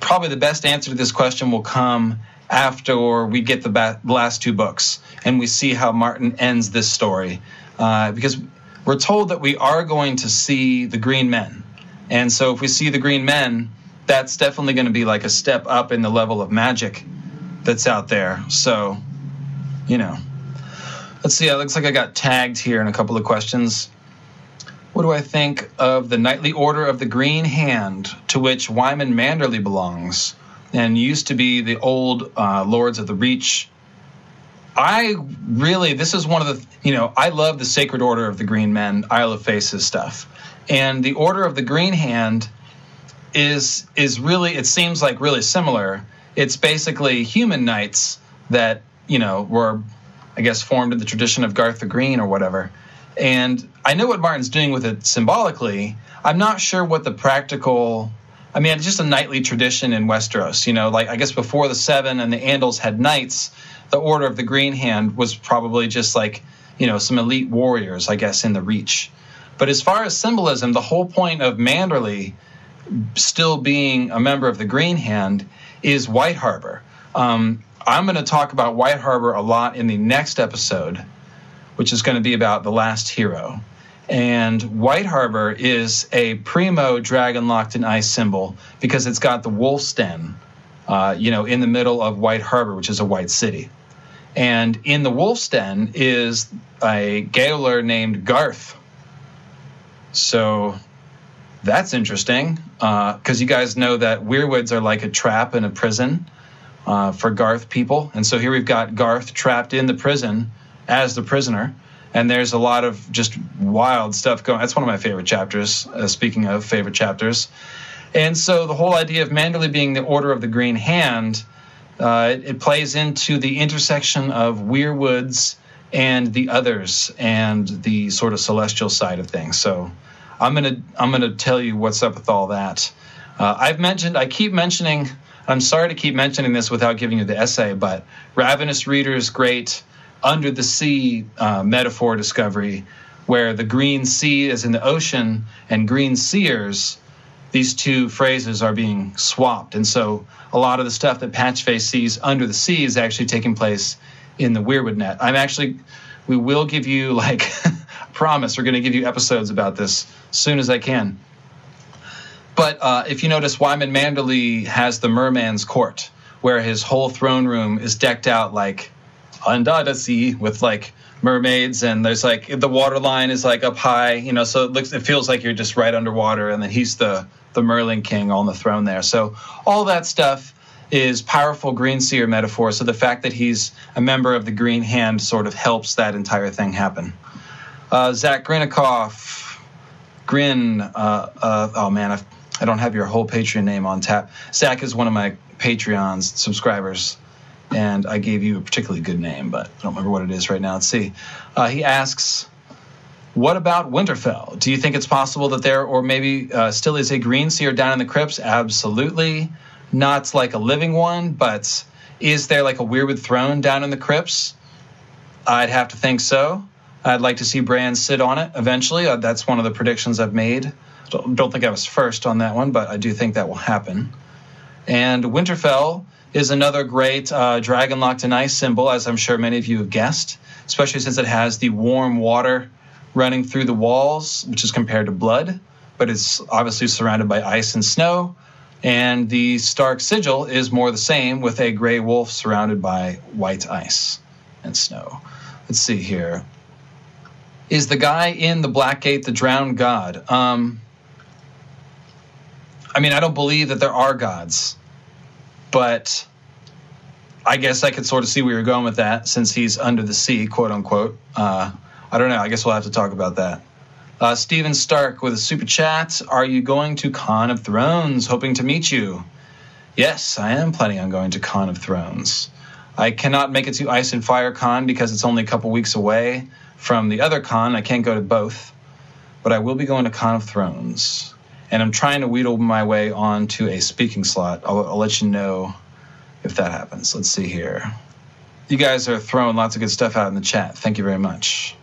probably the best answer to this question will come after we get the ba- last two books and we see how Martin ends this story. Uh, because we're told that we are going to see the Green Men. And so if we see the Green Men, that's definitely going to be like a step up in the level of magic that's out there. So you know. Let's see. It looks like I got tagged here in a couple of questions. What do I think of the Knightly Order of the Green Hand, to which Wyman Manderly belongs, and used to be the old uh, Lords of the Reach? I really, this is one of the, you know, I love the Sacred Order of the Green Men, Isle of Faces stuff. And the Order of the Green Hand is is really it seems like really similar. It's basically human knights that, you know, were I guess formed in the tradition of Garth the Green or whatever. And I know what Martin's doing with it symbolically. I'm not sure what the practical. I mean, it's just a knightly tradition in Westeros. You know, like I guess before the Seven and the Andals had knights, the Order of the Green Hand was probably just like you know some elite warriors, I guess, in the Reach. But as far as symbolism, the whole point of Manderly still being a member of the Green Hand is White Harbor. Um, I'm going to talk about White Harbor a lot in the next episode which is going to be about the last hero. And White Harbor is a primo dragon locked in ice symbol because it's got the wolf's den, uh, you know, in the middle of White Harbor, which is a white city. And in the wolf's den is a gaoler named Garth. So that's interesting because uh, you guys know that weirwoods are like a trap in a prison uh, for Garth people. And so here we've got Garth trapped in the prison as the prisoner. And there's a lot of just wild stuff going. That's one of my favorite chapters. Uh, speaking of favorite chapters, and so the whole idea of Manderly being the Order of the Green Hand, uh, it, it, plays into the intersection of Weirwoods and the others, and the sort of celestial side of things. So I'm gonna I'm gonna tell you what's up with all that. Uh, I've mentioned I keep mentioning. I'm sorry to keep mentioning this without giving you the essay, but Ravenous Readers great under the sea uh, metaphor discovery, where the green sea is in the ocean and green seers, these two phrases are being swapped. And so a lot of the stuff that Patchface sees under the sea is actually taking place in the Weirwood net. I'm actually, we will give you, like, promise, we're going to give you episodes about this as soon as I can. But uh, if you notice, Wyman Manderly has the Merman's Court, where his whole throne room is decked out like sea with like mermaids and there's like the water line is like up high you know so it looks it feels like you're just right underwater and then he's the the merling king on the throne there. So all that stuff is powerful green seer metaphor so the fact that he's a member of the green hand sort of helps that entire thing happen. Uh, zach grinikoff grin uh, uh, oh man I've, i do not have your whole patreon name on tap zach is one of my patreon's subscribers and I gave you a particularly good name, but I don't remember what it is right now. Let's see. Uh, he asks, "What about Winterfell? Do you think it's possible that there, or maybe uh, still is a green seer down in the crypts? Absolutely, not like a living one, but is there like a weirwood throne down in the crypts? I'd have to think so. I'd like to see Bran sit on it eventually. Uh, that's one of the predictions I've made. Don't, don't think I was first on that one, but I do think that will happen. And Winterfell." is another great uh, dragon locked in ice symbol, as I'm sure many of you have guessed, especially since it has the warm water running through the walls, which is compared to blood, but it's obviously surrounded by ice and snow. And the Stark sigil is more the same, with a gray wolf surrounded by white ice and snow. Let's see here. Is the guy in the Black Gate the drowned god? Um, I mean, I don't believe that there are gods but I guess I could sort of see where you're going with that since he's under the sea, quote unquote. Uh, I don't know. I guess we'll have to talk about that. Uh, Steven Stark with a super chat. Are you going to Con of Thrones? Hoping to meet you. Yes, I am planning on going to Con of Thrones. I cannot make it to Ice and Fire Con because it's only a couple weeks away from the other con. I can't go to both, but I will be going to Con of Thrones and I'm trying to wheedle my way onto a speaking slot. I'll, I'll let you know if that happens. Let's see here. You guys are throwing lots of good stuff out in the chat. Thank you very much.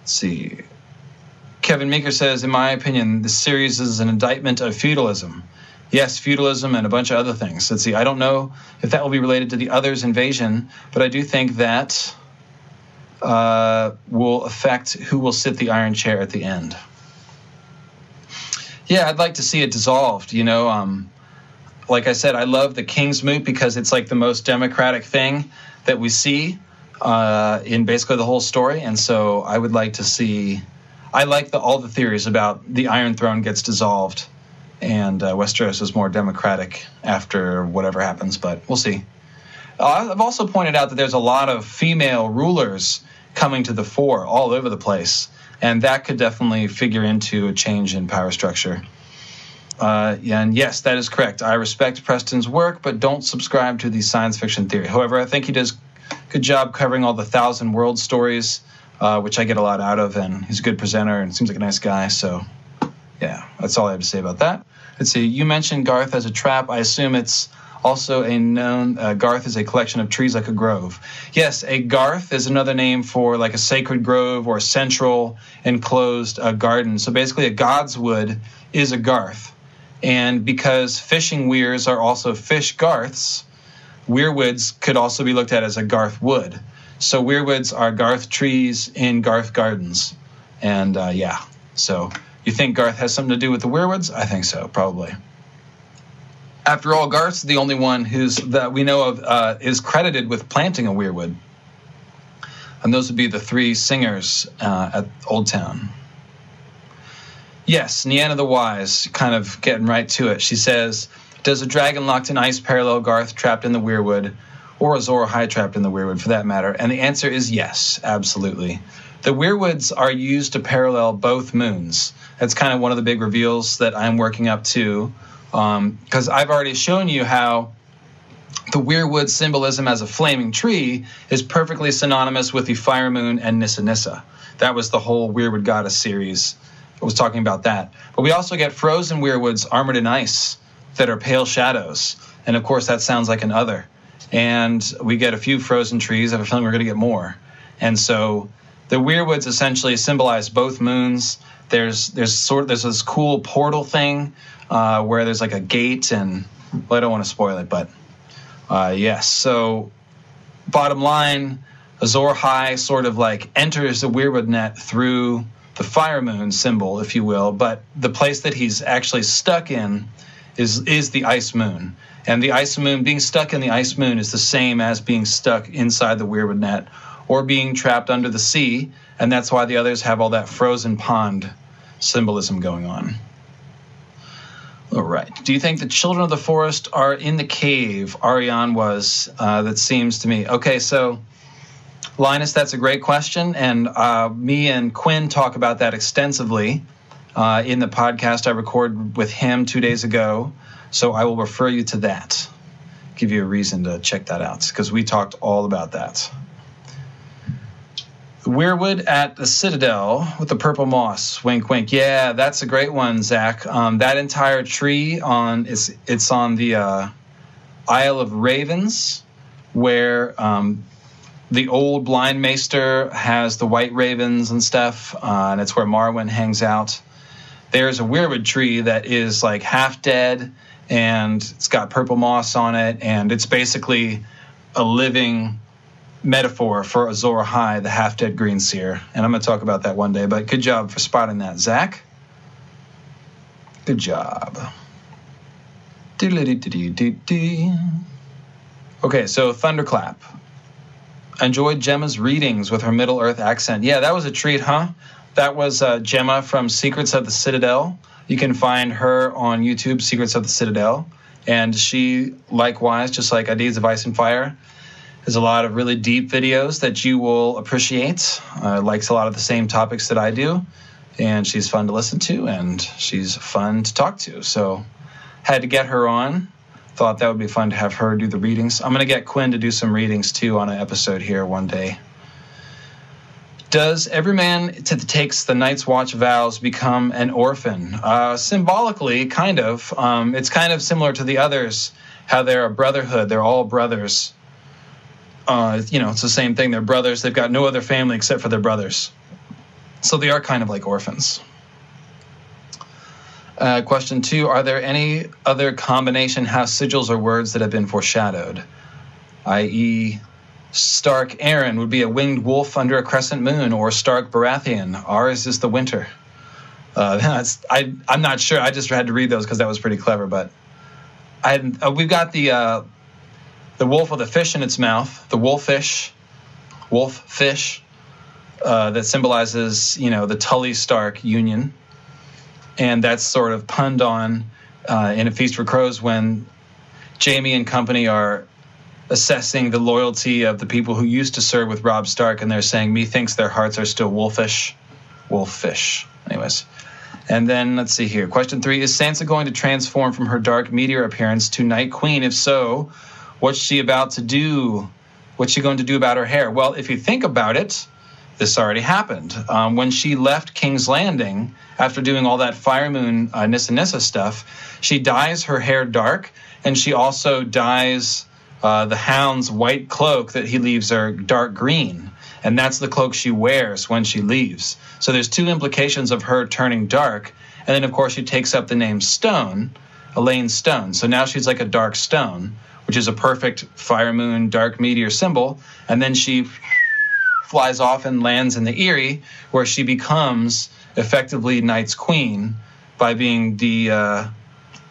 Let's see. Kevin Meeker says, in my opinion, this series is an indictment of feudalism. Yes, feudalism and a bunch of other things. Let's see. I don't know if that will be related to the others' invasion, but I do think that uh, will affect who will sit the iron chair at the end. Yeah, I'd like to see it dissolved. You know, um, like I said, I love the King's Moot because it's like the most democratic thing that we see uh, in basically the whole story, and so I would like to see. I like the, all the theories about the Iron Throne gets dissolved and uh, Westeros is more democratic after whatever happens, but we'll see. Uh, I've also pointed out that there's a lot of female rulers coming to the fore all over the place, and that could definitely figure into a change in power structure. Uh, and yes, that is correct. I respect Preston's work, but don't subscribe to the science fiction theory. However, I think he does a good job covering all the thousand world stories, uh, which I get a lot out of, and he's a good presenter and seems like a nice guy. So, yeah, that's all I have to say about that. Let's see. You mentioned Garth as a trap. I assume it's also a known uh, garth is a collection of trees like a grove. Yes, a garth is another name for like a sacred grove or a central enclosed uh, garden. So basically, a god's wood is a garth. And because fishing weirs are also fish garths, weirwoods could also be looked at as a garth wood. So weirwoods are garth trees in garth gardens. And uh, yeah, so you think Garth has something to do with the weirwoods? I think so, probably. After all, Garth's the only one who's that we know of uh, is credited with planting a weirwood, and those would be the three singers uh, at Old Town. Yes, Niana the Wise, kind of getting right to it. She says, "Does a dragon locked in ice parallel Garth trapped in the weirwood, or Azor Ahai trapped in the weirwood, for that matter?" And the answer is yes, absolutely. The weirwoods are used to parallel both moons. That's kind of one of the big reveals that I'm working up to because um, I've already shown you how the weirwood symbolism as a flaming tree is perfectly synonymous with the fire moon and Nissa Nissa. That was the whole Weirwood Goddess series. I was talking about that. But we also get frozen weirwoods armored in ice that are pale shadows. And of course, that sounds like an other. And we get a few frozen trees. I have a feeling we're going to get more. And so the weirwoods essentially symbolize both moons. There's there's sort of, there's this cool portal thing uh, where there's like a gate and well, I don't want to spoil it, but uh, yes. So bottom line, Azor Ahai sort of like enters the Weirwood net through the fire moon symbol, if you will, but the place that he's actually stuck in is is the ice moon. And the ice moon being stuck in the ice moon is the same as being stuck inside the Weirwood net or being trapped under the sea, and that's why the others have all that frozen pond symbolism going on. All right. Do you think the children of the forest are in the cave? Ariane was. Uh, that seems to me. Okay, so Linus, that's a great question, and uh, me and Quinn talk about that extensively uh, in the podcast I recorded with him two days ago. So I will refer you to that. Give you a reason to check that out because we talked all about that. Weirwood at the Citadel with the purple moss. Wink, wink. Yeah, that's a great one, Zach. Um, that entire tree on it's it's on the uh, Isle of Ravens, where um, the old blind maester has the white ravens and stuff, uh, and it's where Marwyn hangs out. There's a weirwood tree that is like half dead, and it's got purple moss on it, and it's basically a living metaphor for Azor Ahai, the half dead green seer. And I'm going to talk about that one day, but good job for spotting that, Zach. Good job. Okay, so Thunderclap. Enjoyed Gemma's readings with her Middle Earth accent. Yeah, that was a treat, huh? That was uh, Gemma from Secrets of the Citadel. You can find her on YouTube, Secrets of the Citadel. And she, likewise, just like Ideas of Ice and Fire, there's a lot of really deep videos that you will appreciate. Uh, likes a lot of the same topics that I do, and she's fun to listen to, and she's fun to talk to. So, had to get her on. Thought that would be fun to have her do the readings. I'm to get Quinn to do some readings too on an episode here one day. Does every man that takes the Night's Watch vows become an orphan? Uh, symbolically, kind of. Um, it's kind of similar to the others, how they're a brotherhood. They're all brothers uh, you know, it's the same thing. They're brothers. They've got no other family except for their brothers. So they are kind of like orphans. Uh, question two Are there any other combination house sigils or words that have been foreshadowed? I.e., Stark Arryn would be a winged wolf under a crescent moon, or Stark Baratheon. Ours is the winter. Uh, I, I'm not sure. I just had to read those because that was pretty clever. But I, uh, we've got the uh, the wolf with a fish in its mouth, the wolfish, wolf fish. uh, that symbolizes, you know, the Tully Stark union, and that's sort of punned on uh, in A Feast for Crows when Jaime and company are assessing the loyalty of the people who used to serve with Robb Stark, and they're saying, "Methinks their hearts are still wolfish, wolfish." Anyways, and then let's see here. Question three: Is Sansa going to transform from her dark meteor appearance to Night Queen? If so, what's she about to do? What's she going to do about her hair? Well, if you think about it, this already happened. Um, when she left King's Landing after doing all that Fire Moon uh, Nissa Nissa stuff, she dyes her hair dark, and she also dyes uh, the hound's white cloak that he leaves her dark green. And that's the cloak she wears when she leaves. So there's two implications of her turning dark. And then, of course, she takes up the name Stone, Alayne Stone. So now she's like a dark stone, which is a perfect fire moon, dark meteor symbol. And then she flies off and lands in the Eyrie, where she becomes effectively Night's Queen by being the, uh,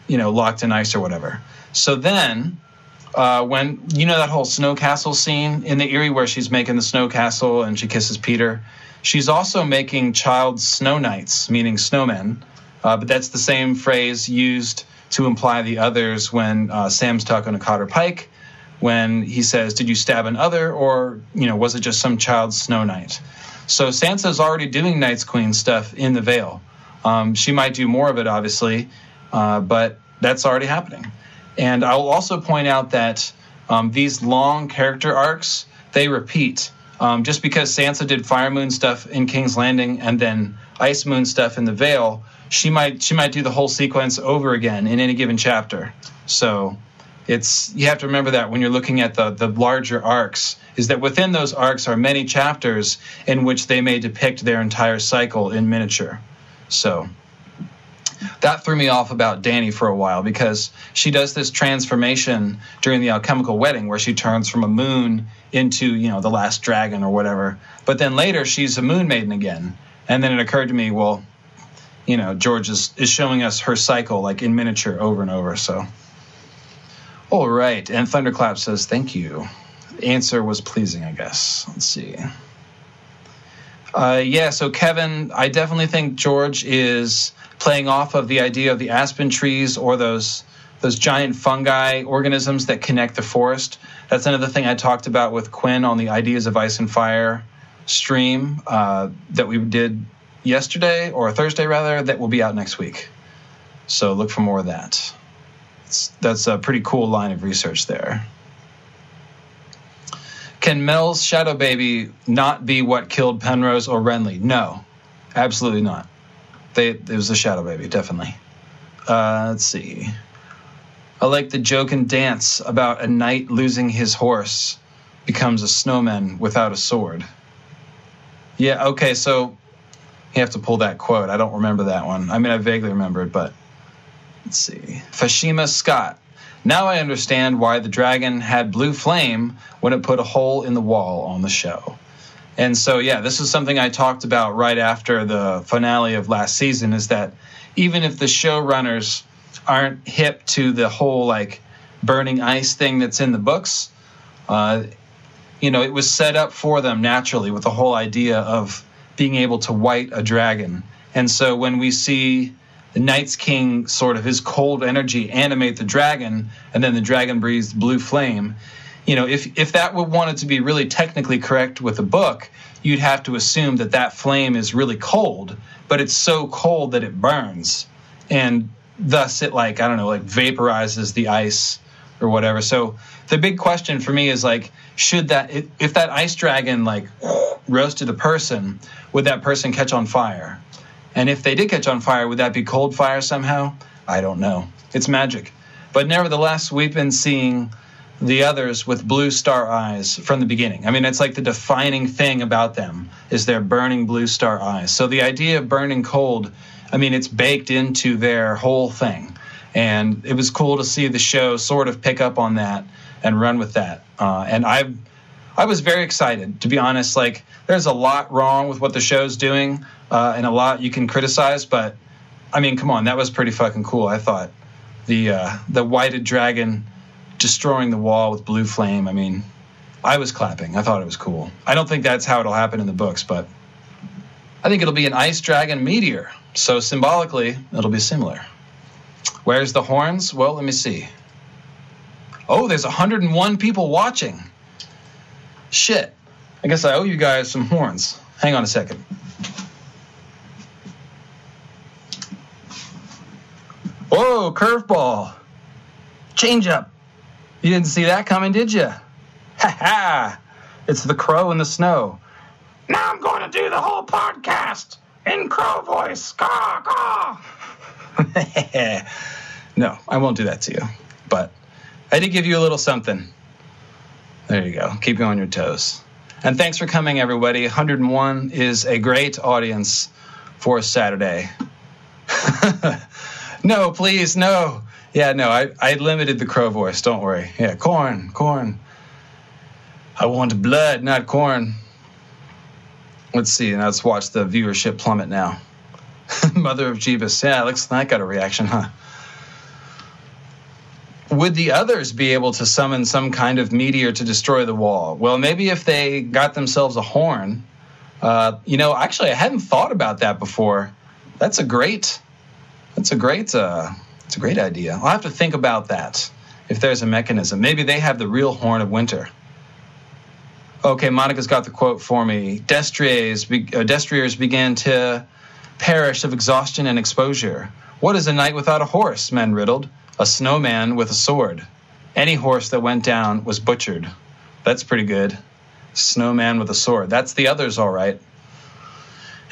you know, locked in ice or whatever. So then uh, when you know that whole snow castle scene in the Eyrie where she's making the snow castle and she kisses Petyr. She's also making child snow knights, meaning snowmen, uh, but that's the same phrase used to imply the others when uh, Sam's talking to Cotter Pike, when he says, "Did you stab an other, or you know, was it just some child snow knight?" So Sansa's already doing Night's Queen stuff in the Vale. Um, she might do more of it, obviously, uh, but that's already happening. And I will also point out that um, these long character arcs they repeat. Um, just because Sansa did Fire Moon stuff in King's Landing and then Ice Moon stuff in the Vale, she might she might do the whole sequence over again in any given chapter. So it's you have to remember that when you're looking at the the larger arcs is that within those arcs are many chapters in which they may depict their entire cycle in miniature. So that threw me off about Dany for a while because she does this transformation during the alchemical wedding where she turns from a moon into, you know, the last dragon or whatever. But then later she's a moon maiden again. And then it occurred to me, well, you know, George is, is showing us her cycle like in miniature over and over. So, all right. And Thunderclap says, thank you. The answer was pleasing, I guess. Let's see. Uh, yeah, so Kevin, I definitely think George is playing off of the idea of the aspen trees or those those giant fungi organisms that connect the forest. That's another thing I talked about with Quinn on the Ideas of Ice and Fire stream uh, that we did yesterday or Thursday rather that will be out next week. So look for more of that. That's a pretty cool line of research there. Can Mel's shadow baby not be what killed Penrose or Renly? No, absolutely not. They, it was a shadow baby, definitely. Uh, let's see. I like the joke and dance about a knight losing his horse becomes a snowman without a sword. Yeah, okay, so you have to pull that quote. I don't remember that one. I mean, I vaguely remember it, but let's see. Fashima Scott. Now I understand why the dragon had blue flame when it put a hole in the wall on the show. And so, yeah, this is something I talked about right after the finale of last season is that even if the showrunners aren't hip to the whole like burning ice thing that's in the books, uh, you know, it was set up for them naturally with the whole idea of being able to white a dragon. And so when we see the Night's King sort of his cold energy animate the dragon, and then the dragon breathes blue flame, you know, if if that wanted to be really technically correct with the book, you'd have to assume that that flame is really cold, but it's so cold that it burns, and thus it like I don't know, like vaporizes the ice or whatever. So the big question for me is like, should that if that ice dragon like roasted a person, would that person catch on fire? And if they did catch on fire, would that be cold fire somehow? I don't know. It's magic. But nevertheless, we've been seeing the others with blue star eyes from the beginning. I mean, it's like the defining thing about them is their burning blue star eyes. So the idea of burning cold, I mean, it's baked into their whole thing. And it was cool to see the show sort of pick up on that and run with that. Uh, and I, I was very excited to be honest. Like, there's a lot wrong with what the show's doing, uh, and a lot you can criticize. But I mean, come on, that was pretty fucking cool. I thought the uh, the whited dragon destroying the wall with blue flame. I mean, I was clapping. I thought it was cool. I don't think that's how it'll happen in the books, but I think it'll be an ice dragon meteor. So symbolically, it'll be similar. Where's the horns? Well, let me see. Oh, there's 101 people watching. Shit. I guess I owe you guys some horns. Hang on a second. Whoa, curveball. Change up. You didn't see that coming, did you? Ha ha! It's the crow in the snow. Now I'm going to do the whole podcast in crow voice. Caw, caw. no, I won't do that to you. But I did give you a little something. There you go. Keep you on your toes. And thanks for coming, everybody. 101 is a great audience for Saturday. no, please, no. Yeah, no, I, I limited the crow voice. Don't worry. Yeah, corn, corn. I want blood, not corn. Let's see. Now let's watch the viewership plummet now. Mother of Jeebus. Yeah, looks like got a reaction, huh? Would the others be able to summon some kind of meteor to destroy the wall? Well, maybe if they got themselves a horn. Uh, you know, actually, I hadn't thought about that before. That's a great. That's a great. Uh, it's a great idea. I'll have to think about that. If there's a mechanism, maybe they have the real horn of winter. Okay, Monica's got the quote for me. Destriers, uh, destriers began to perish of exhaustion and exposure. What is a knight without a horse? Men riddled. A snowman with a sword. Any horse that went down was butchered. That's pretty good. Snowman with a sword. That's the others, all right.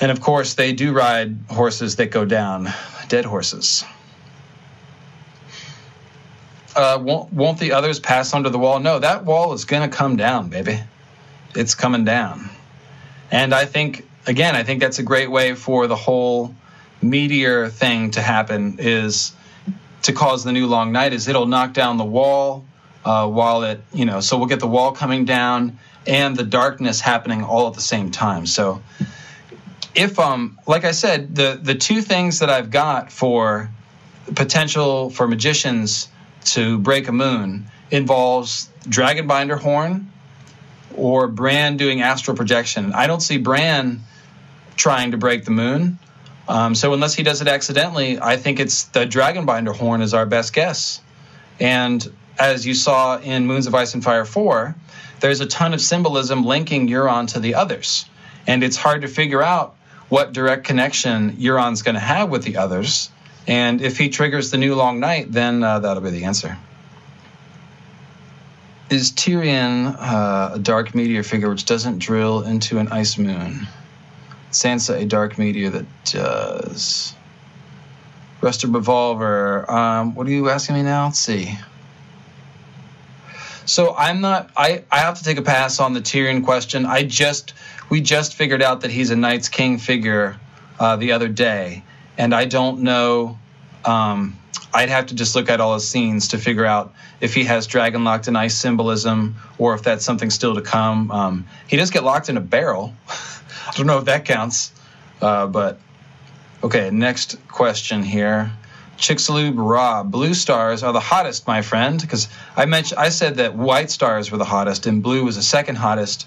And of course, they do ride horses that go down, dead horses. Uh, won't, won't the others pass under the wall? No, that wall is going to come down, baby it's coming down. And I think, again, I think that's a great way for the whole meteor thing to happen is to cause the new long night is it'll knock down the wall uh, while it, you know, so we'll get the wall coming down and the darkness happening all at the same time. So if, um, like I said, the, the two things that I've got for potential for magicians to break a moon involves dragon binder horn or Bran doing astral projection. I don't see Bran trying to break the moon. Um, so unless he does it accidentally, I think it's the Dragonbinder horn is our best guess. And as you saw in Moons of Ice and Fire 4, there's a ton of symbolism linking Euron to the others. And it's hard to figure out what direct connection Euron's going to have with the others. And if he triggers the new long night, then uh, that'll be the answer. Is Tyrion uh, a dark meteor figure which doesn't drill into an ice moon? Sansa a dark meteor that does. Rusted Revolver. Um, what are you asking me now? Let's see. So I'm not. I I have to take a pass on the Tyrion question. I just we just figured out that he's a Night's King figure uh, the other day, and I don't know. Um, I'd have to just look at all his scenes to figure out if he has dragon locked in ice symbolism or if that's something still to come. Um, he does get locked in a barrel. I don't know if that counts, uh, but okay. Next question here. Chicxulub Rob, blue stars are the hottest, my friend, because I mentioned I said that white stars were the hottest and blue was the second hottest.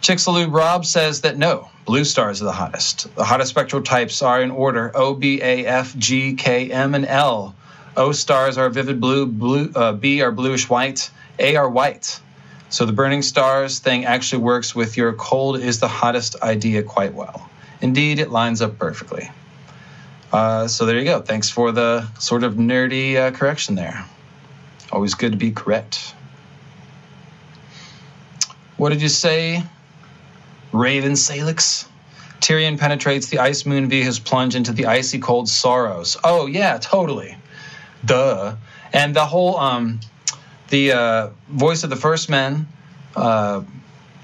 Chicxulub Rob says that no, blue stars are the hottest. The hottest spectral types are in order O, B, A, F, G, K, M, and L. O stars are vivid blue, blue uh, B are bluish white, A are white. So the burning stars thing actually works with your cold is the hottest idea quite well. Indeed, it lines up perfectly. Uh, so there you go. Thanks for the sort of nerdy uh, correction there. Always good to be correct. What did you say? Raven Salix? Tyrion penetrates the ice moon via his plunge into the icy cold sorrows. Oh, yeah, totally duh. And the whole um, the uh, voice of the first men uh,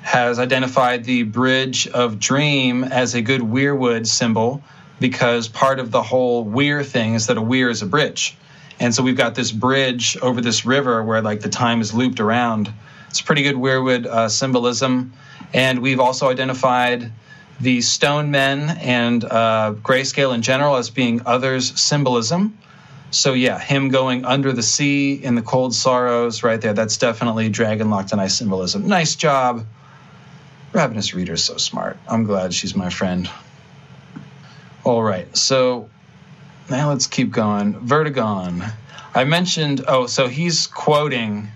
has identified the bridge of dream as a good weirwood symbol because part of the whole weir thing is that a weir is a bridge. And so we've got this bridge over this river where like the time is looped around. It's pretty good weirwood uh, symbolism. And we've also identified the stone men and uh, grayscale in general as being others symbolism. So yeah, him going under the sea in the cold sorrows, right there. That's definitely dragon locked in ice symbolism. Nice job. Ravenous Reader so smart. I'm glad she's my friend. All right, so now let's keep going. Vertigon. I mentioned, oh, so he's quoting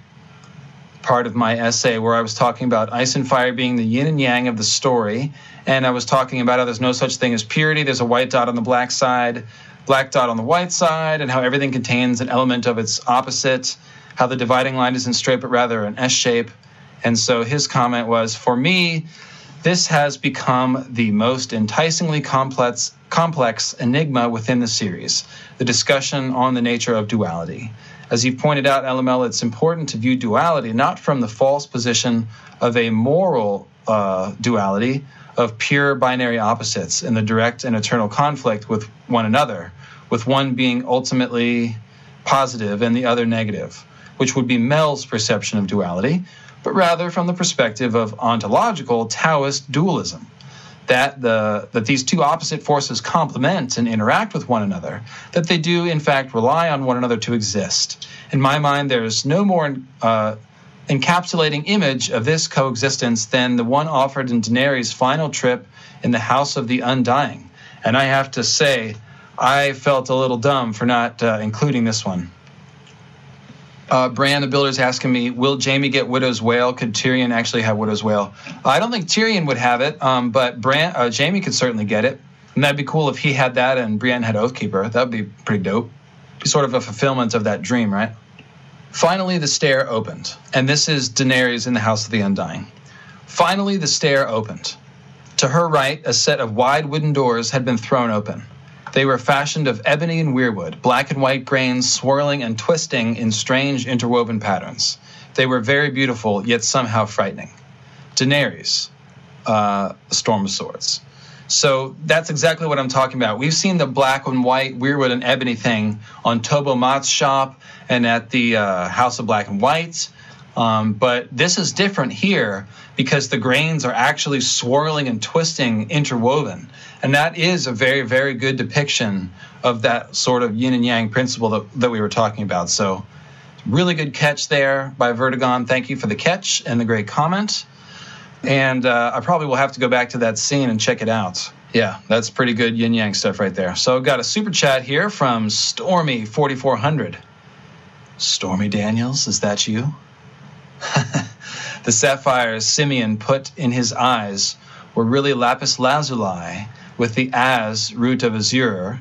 part of my essay where I was talking about ice and fire being the yin and yang of the story. And I was talking about how there's no such thing as purity. There's a white dot on the black side, black dot on the white side, and how everything contains an element of its opposite, how the dividing line isn't straight but rather an S shape. And so his comment was For me, this has become the most enticingly complex, complex enigma within the series the discussion on the nature of duality. As you've pointed out, LML, it's important to view duality not from the false position of a moral uh, duality of pure binary opposites in the direct and eternal conflict with one another, with one being ultimately positive and the other negative, which would be Mel's perception of duality, but rather from the perspective of ontological Taoist dualism. That the that these two opposite forces complement and interact with one another, that they do in fact rely on one another to exist. In my mind, there's no more uh, encapsulating image of this coexistence than the one offered in Daenerys' final trip in the House of the Undying. And I have to say, I felt a little dumb for not uh, including this one. Uh, Bran the Builder's asking me, will Jaime get Widow's Wail? Could Tyrion actually have Widow's Wail? I don't think Tyrion would have it, um, but Bran, uh, Jaime could certainly get it. And that'd be cool if he had that and Brienne had Oathkeeper. That'd be pretty dope. Be sort of a fulfillment of that dream, right? Finally, the stair opened, and this is Daenerys in the House of the Undying. Finally, the stair opened. To her right, a set of wide wooden doors had been thrown open. They were fashioned of ebony and weirwood, black and white grains swirling and twisting in strange interwoven patterns. They were very beautiful, yet somehow frightening. Daenerys, uh, Storm of Swords. So that's exactly what I'm talking about. We've seen the black and white, weirwood and ebony thing on Tobho Mott's shop and at the uh, House of Black and White. Um, but this is different here because the grains are actually swirling and twisting, interwoven. And that is a very, very good depiction of that sort of yin and yang principle that, that we were talking about. So, really good catch there by Vertigon. Thank you for the catch and the great comment. And uh, I probably will have to go back to that scene and check it out. Yeah, that's pretty good yin yang stuff right there. So, got a super chat here from Stormy4400. Stormy Daniels, is that you? the sapphires Symeon put in his eyes were really lapis lazuli with the as root of azure,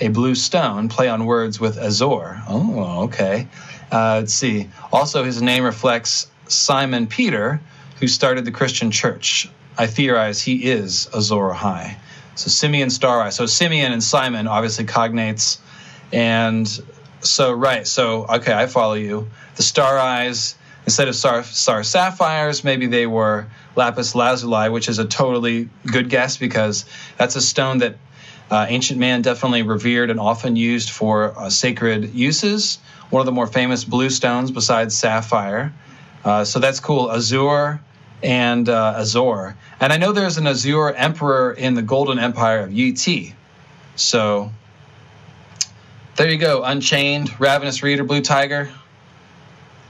a blue stone, play on words with azor. Oh, okay. Uh, let's see. Also, his name reflects Simon Peter, who started the Christian church. I theorize he is Azor Ahai. So Symeon Star Eye. So Symeon and Simon obviously cognates, and so right, so okay, I follow you. The star eyes instead of star, star sapphires, maybe they were lapis lazuli, which is a totally good guess because that's a stone that uh, ancient man definitely revered and often used for uh, sacred uses. One of the more famous blue stones besides sapphire. Uh, so that's cool. Azure and uh, Azor. And I know there's an Azure emperor in the Golden Empire of Yi So there you go. Unchained, Ravenous Reader, Blue Tiger.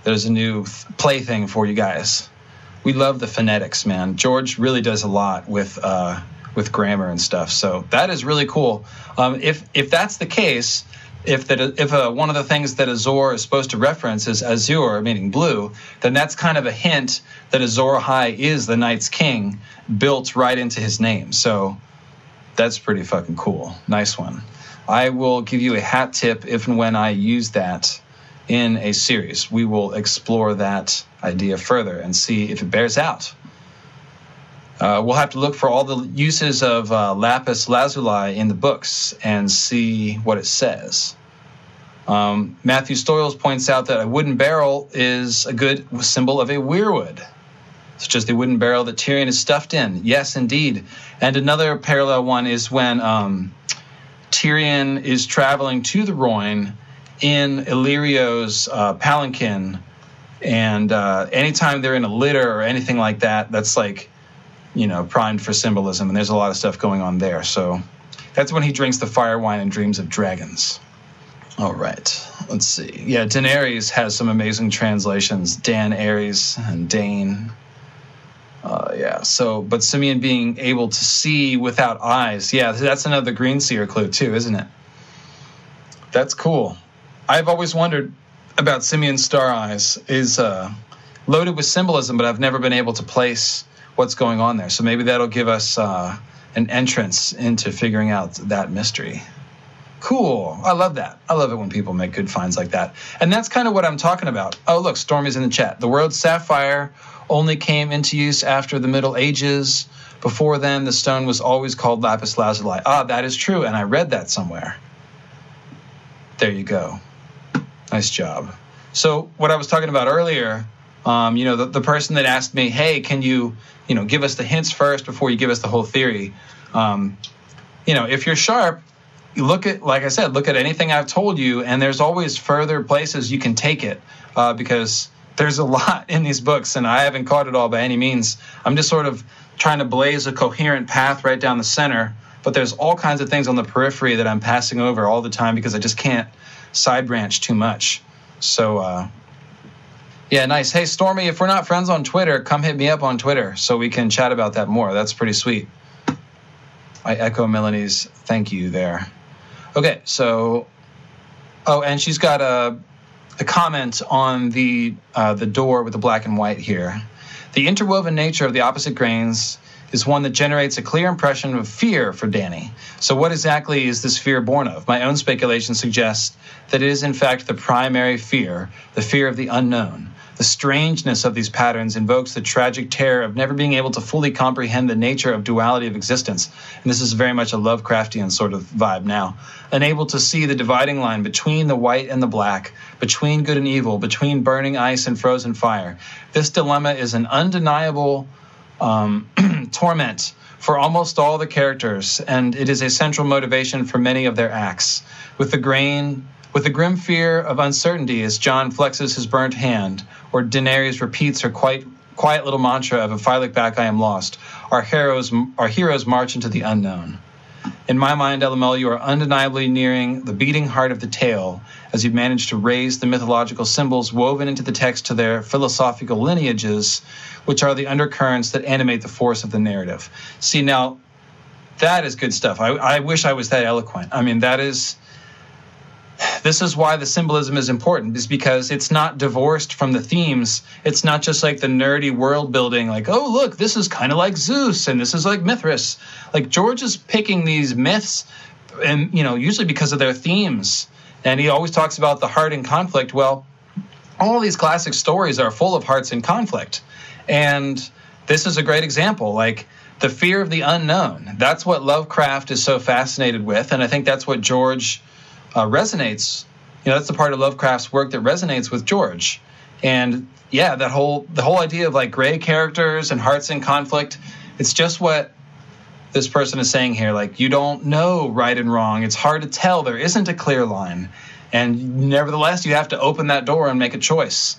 There's a new plaything for you guys. We love the phonetics, man. George really does a lot with uh, with grammar and stuff. So that is really cool. Um, if if that's the case, if that if uh, one of the things that Azor is supposed to reference is Azure, meaning blue, then that's kind of a hint that Azor Ahai is the Night's King, built right into his name. So that's pretty fucking cool. Nice one. I will give you a hat tip if and when I use that in a series. We will explore that idea further and see if it bears out. Uh, we'll have to look for all the uses of uh, lapis lazuli in the books and see what it says. Um, Matthew Stoyles points out that a wooden barrel is a good symbol of a weirwood, such as the wooden barrel that Tyrion is stuffed in. Yes, indeed. And another parallel one is when um, Tyrion is traveling to the Rhoyne in Illyrio's uh, palanquin, and uh, anytime they're in a litter or anything like that, that's like, you know, primed for symbolism, and there's a lot of stuff going on there. So that's when he drinks the fire wine and dreams of dragons. All right, let's see. Yeah, Daenerys has some amazing translations. Dan Aries and Dane. Uh, yeah. So, but Symeon being able to see without eyes. Yeah, that's another green seer clue too, isn't it? That's cool. I've always wondered about Symeon's star eyes. Is uh, loaded with symbolism, but I've never been able to place what's going on there. So maybe that'll give us uh, an entrance into figuring out that mystery. Cool. I love that. I love it when people make good finds like that. And that's kind of what I'm talking about. Oh, look, Stormy's in the chat. The word sapphire only came into use after the Middle Ages. Before then, the stone was always called lapis lazuli. Ah, that is true, and I read that somewhere. There you go. Nice job. So, what I was talking about earlier, um, you know, the, the person that asked me, hey, can you, you know, give us the hints first before you give us the whole theory? Um, you know, if you're sharp, you look at, like I said, look at anything I've told you, and there's always further places you can take it uh, because there's a lot in these books, and I haven't caught it all by any means. I'm just sort of trying to blaze a coherent path right down the center, but there's all kinds of things on the periphery that I'm passing over all the time because I just can't side branch too much. So, uh, yeah, nice. Hey, Stormy, if we're not friends on Twitter, come hit me up on Twitter so we can chat about that more. That's pretty sweet. I echo Melanie's thank you there. Okay, so oh, and she's got a a comment on the uh, the door with the black and white here. The interwoven nature of the opposite grains is one that generates a clear impression of fear for Dany. So, what exactly is this fear born of? My own speculation suggests that it is, in fact, the primary fear, the fear of the unknown. The strangeness of these patterns invokes the tragic terror of never being able to fully comprehend the nature of duality of existence. And this is very much a Lovecraftian sort of vibe now. Unable to see the dividing line between the white and the black, between good and evil, between burning ice and frozen fire. This dilemma is an undeniable um, torment for almost all the characters, and it is a central motivation for many of their acts. With the grain with the grim fear of uncertainty as Jon flexes his burnt hand, or Daenerys repeats her quiet, quiet little mantra of "If I look back, I am lost," our heroes, our heroes march into the unknown. In my mind, LML, you are undeniably nearing the beating heart of the tale as you manage to raise the mythological symbols woven into the text to their philosophical lineages, which are the undercurrents that animate the force of the narrative. See, now, that is good stuff. I, I wish I was that eloquent. I mean, that is this is why the symbolism is important is because it's not divorced from the themes. It's not just like the nerdy world building like oh look this is kind of like zeus and this is like mithras. Like george is picking these myths and you know usually because of their themes. And he always talks about the heart in conflict. Well all these classic stories are full of hearts in conflict. And this is a great example like the fear of the unknown. That's what lovecraft is so fascinated with and i think that's what george uh, resonates. You know, that's the part of Lovecraft's work that resonates with George. And yeah, that whole the whole idea of like gray characters and hearts in conflict, it's just what this person is saying here. Like you don't know right and wrong. It's hard to tell. There isn't a clear line, and nevertheless, you have to open that door and make a choice.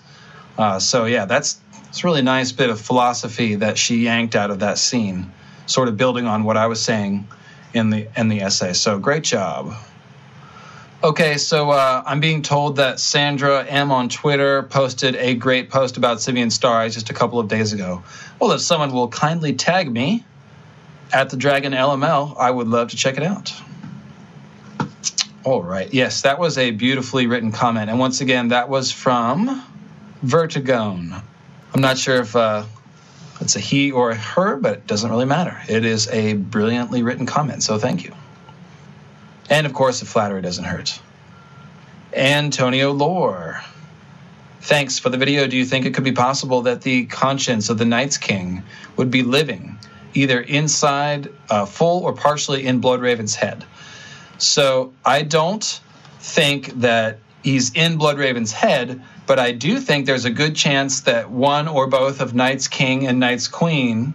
Uh, so yeah, that's it's a really nice bit of philosophy that she yanked out of that scene, sort of building on what I was saying in the in the essay. So great job. Okay, so uh, I'm being told that Sandra M on Twitter posted a great post about Symeon Star just a couple of days ago. Well, if someone will kindly tag me at the Dragon LML, I would love to check it out. All right. Yes, that was a beautifully written comment. And once again, that was from Vertigone. I'm not sure if uh, it's a he or a her, but it doesn't really matter. It is a brilliantly written comment, so thank you. And of course, the flattery doesn't hurt. Antonio Lore. Thanks for the video. Do you think it could be possible that the conscience of the Night's King would be living either inside, uh, full or partially in Bloodraven's head? So I don't think that he's in Bloodraven's head, but I do think there's a good chance that one or both of Night's King and Night's Queen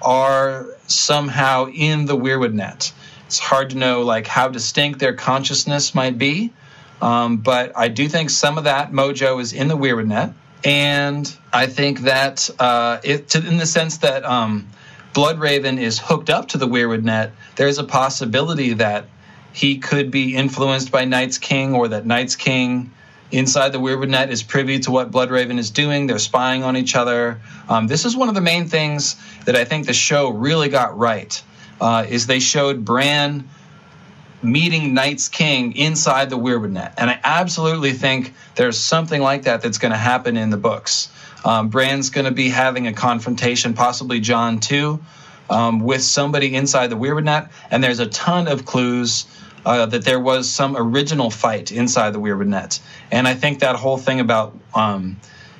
are somehow in the Weirwood net. It's hard to know like how distinct their consciousness might be, um, but I do think some of that mojo is in the Weirwood net, and I think that uh, it to, in the sense that um, Bloodraven is hooked up to the Weirwood net. There's a possibility that he could be influenced by Night's King, or that Night's King, inside the Weirwood Net is privy to what Bloodraven is doing. They're spying on each other. Um, this is one of the main things that I think the show really got right. Uh, is they showed Bran meeting Night's King inside the Weirwood Net, and I absolutely think there's something like that that's going to happen in the books. Um, Bran's going to be having a confrontation, possibly Jon too, um, with somebody inside the Weirwood Net, and there's a ton of clues uh, that there was some original fight inside the Weirwood Net. And I think that whole thing about um,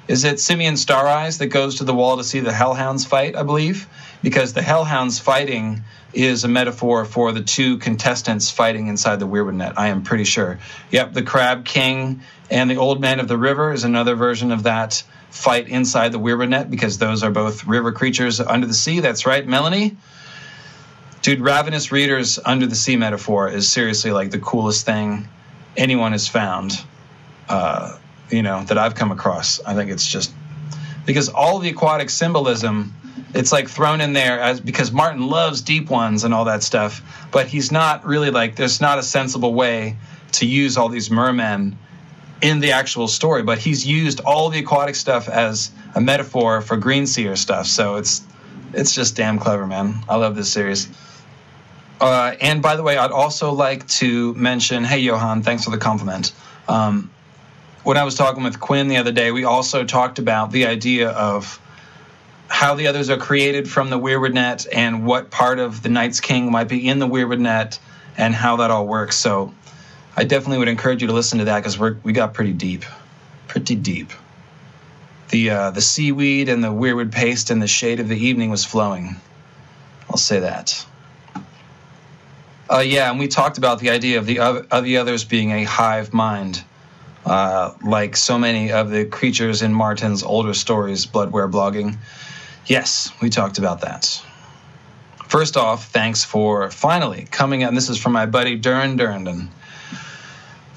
is it Symeon Star Eyes that goes to the wall to see the Hellhounds fight, I believe, because the Hellhounds fighting is a metaphor for the two contestants fighting inside the Weirwood Net. I am pretty sure. Yep, the Crab King and the Old Man of the River is another version of that fight inside the Weirwood Net because those are both river creatures under the sea. That's right, Melanie. Dude, Ravenous Readers Under the Sea metaphor is seriously like the coolest thing anyone has found, uh, you know, that I've come across. I think it's just because all the aquatic symbolism, it's like thrown in there as because Martin loves deep ones and all that stuff, but he's not really like, there's not a sensible way to use all these mermen in the actual story, but he's used all the aquatic stuff as a metaphor for green seer stuff. So it's it's just damn clever, man. I love this series. Uh, and by the way, I'd also like to mention, hey Johan, thanks for the compliment. Um, when I was talking with Quinn the other day, we also talked about the idea of how the others are created from the Weirwood Net and what part of the Night's King might be in the Weirwood Net and how that all works. So I definitely would encourage you to listen to that because we we got pretty deep, pretty deep. The uh, the seaweed and the weirwood paste and the shade of the evening was flowing. I'll say that. Uh, yeah, and we talked about the idea of the of the others being a hive mind, uh, like so many of the creatures in Martin's older stories, Bloodware blogging. Yes, we talked about that. First off, thanks for finally coming. And this is from my buddy Duran Durandon.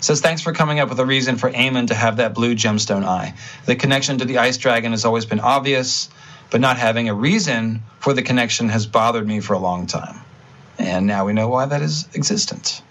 Says thanks for coming up with a reason for Aemon to have that blue gemstone eye. The connection to the ice dragon has always been obvious, but not having a reason for the connection has bothered me for a long time and now we know why that is existent.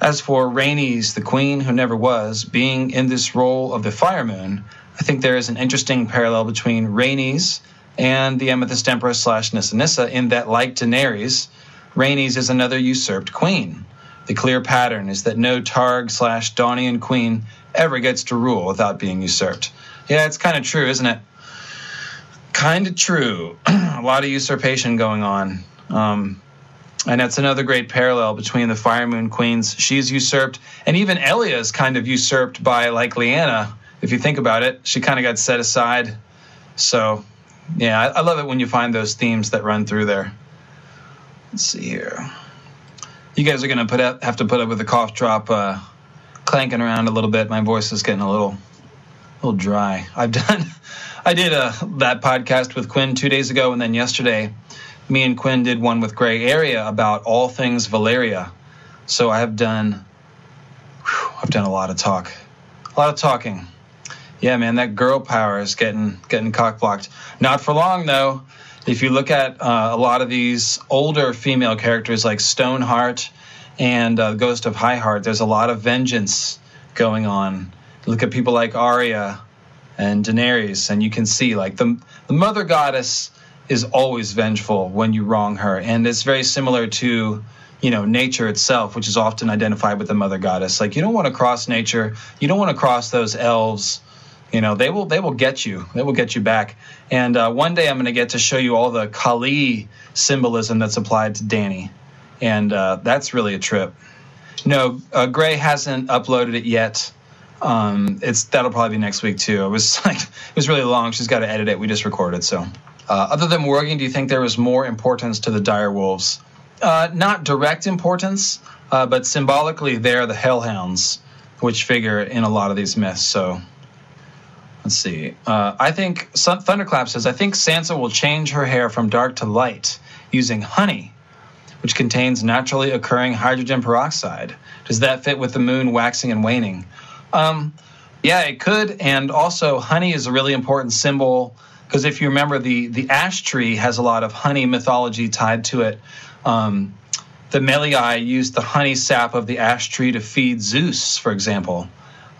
As for Rhaenys, the queen who never was, being in this role of the Fire Moon, I think there is an interesting parallel between Rhaenys and the Amethyst Empress slash Nissa Nissa in that, like Daenerys, Rhaenys is another usurped queen. The clear pattern is that no Targ slash Dawnian queen ever gets to rule without being usurped. Yeah, it's kind of true, isn't it? Kind of true. a lot of usurpation going on. Um, and that's another great parallel between the Fire Moon Queens. She's usurped, and even Elia is kind of usurped by like Lyanna. If you think about it, she kind of got set aside. So, yeah, I, I love it when you find those themes that run through there. Let's see here. You guys are gonna put up, have to put up with the cough drop uh, clanking around a little bit. My voice is getting a little, a little dry. I've done, I did a uh, that podcast with Quinn two days ago, and then yesterday me and Quinn did one with Gray Area about all things Valyria. So I have done, whew, I've done a lot of talk, a lot of talking. Yeah, man, that girl power is getting getting cock blocked. Not for long though. If you look at uh, a lot of these older female characters like Stoneheart and uh, Ghost of High Heart, there's a lot of vengeance going on. Look at people like Arya and Daenerys, and you can see like the the mother goddess is always vengeful when you wrong her, and it's very similar to you know nature itself, which is often identified with the mother goddess. Like you don't want to cross nature, you don't want to cross those elves. You know they will they will get you. They will get you back. And uh, one day I'm going to get to show you all the Kali symbolism that's applied to Dany, and uh, that's really a trip. No, uh, Gray hasn't uploaded it yet. Um, it's that'll probably be next week too. It was like it was really long. She's got to edit it. We just recorded so. Uh, other than Morgan, do you think there was more importance to the dire wolves? Uh, not direct importance, uh, but symbolically, they're the hellhounds, which figure in a lot of these myths. So let's see. Uh, I think Thunderclap says I think Sansa will change her hair from dark to light using honey, which contains naturally occurring hydrogen peroxide. Does that fit with the moon waxing and waning? Um, yeah, it could. And also, honey is a really important symbol because if you remember, the the ash tree has a lot of honey mythology tied to it. Um, the Meliai used the honey sap of the ash tree to feed Zeus, for example.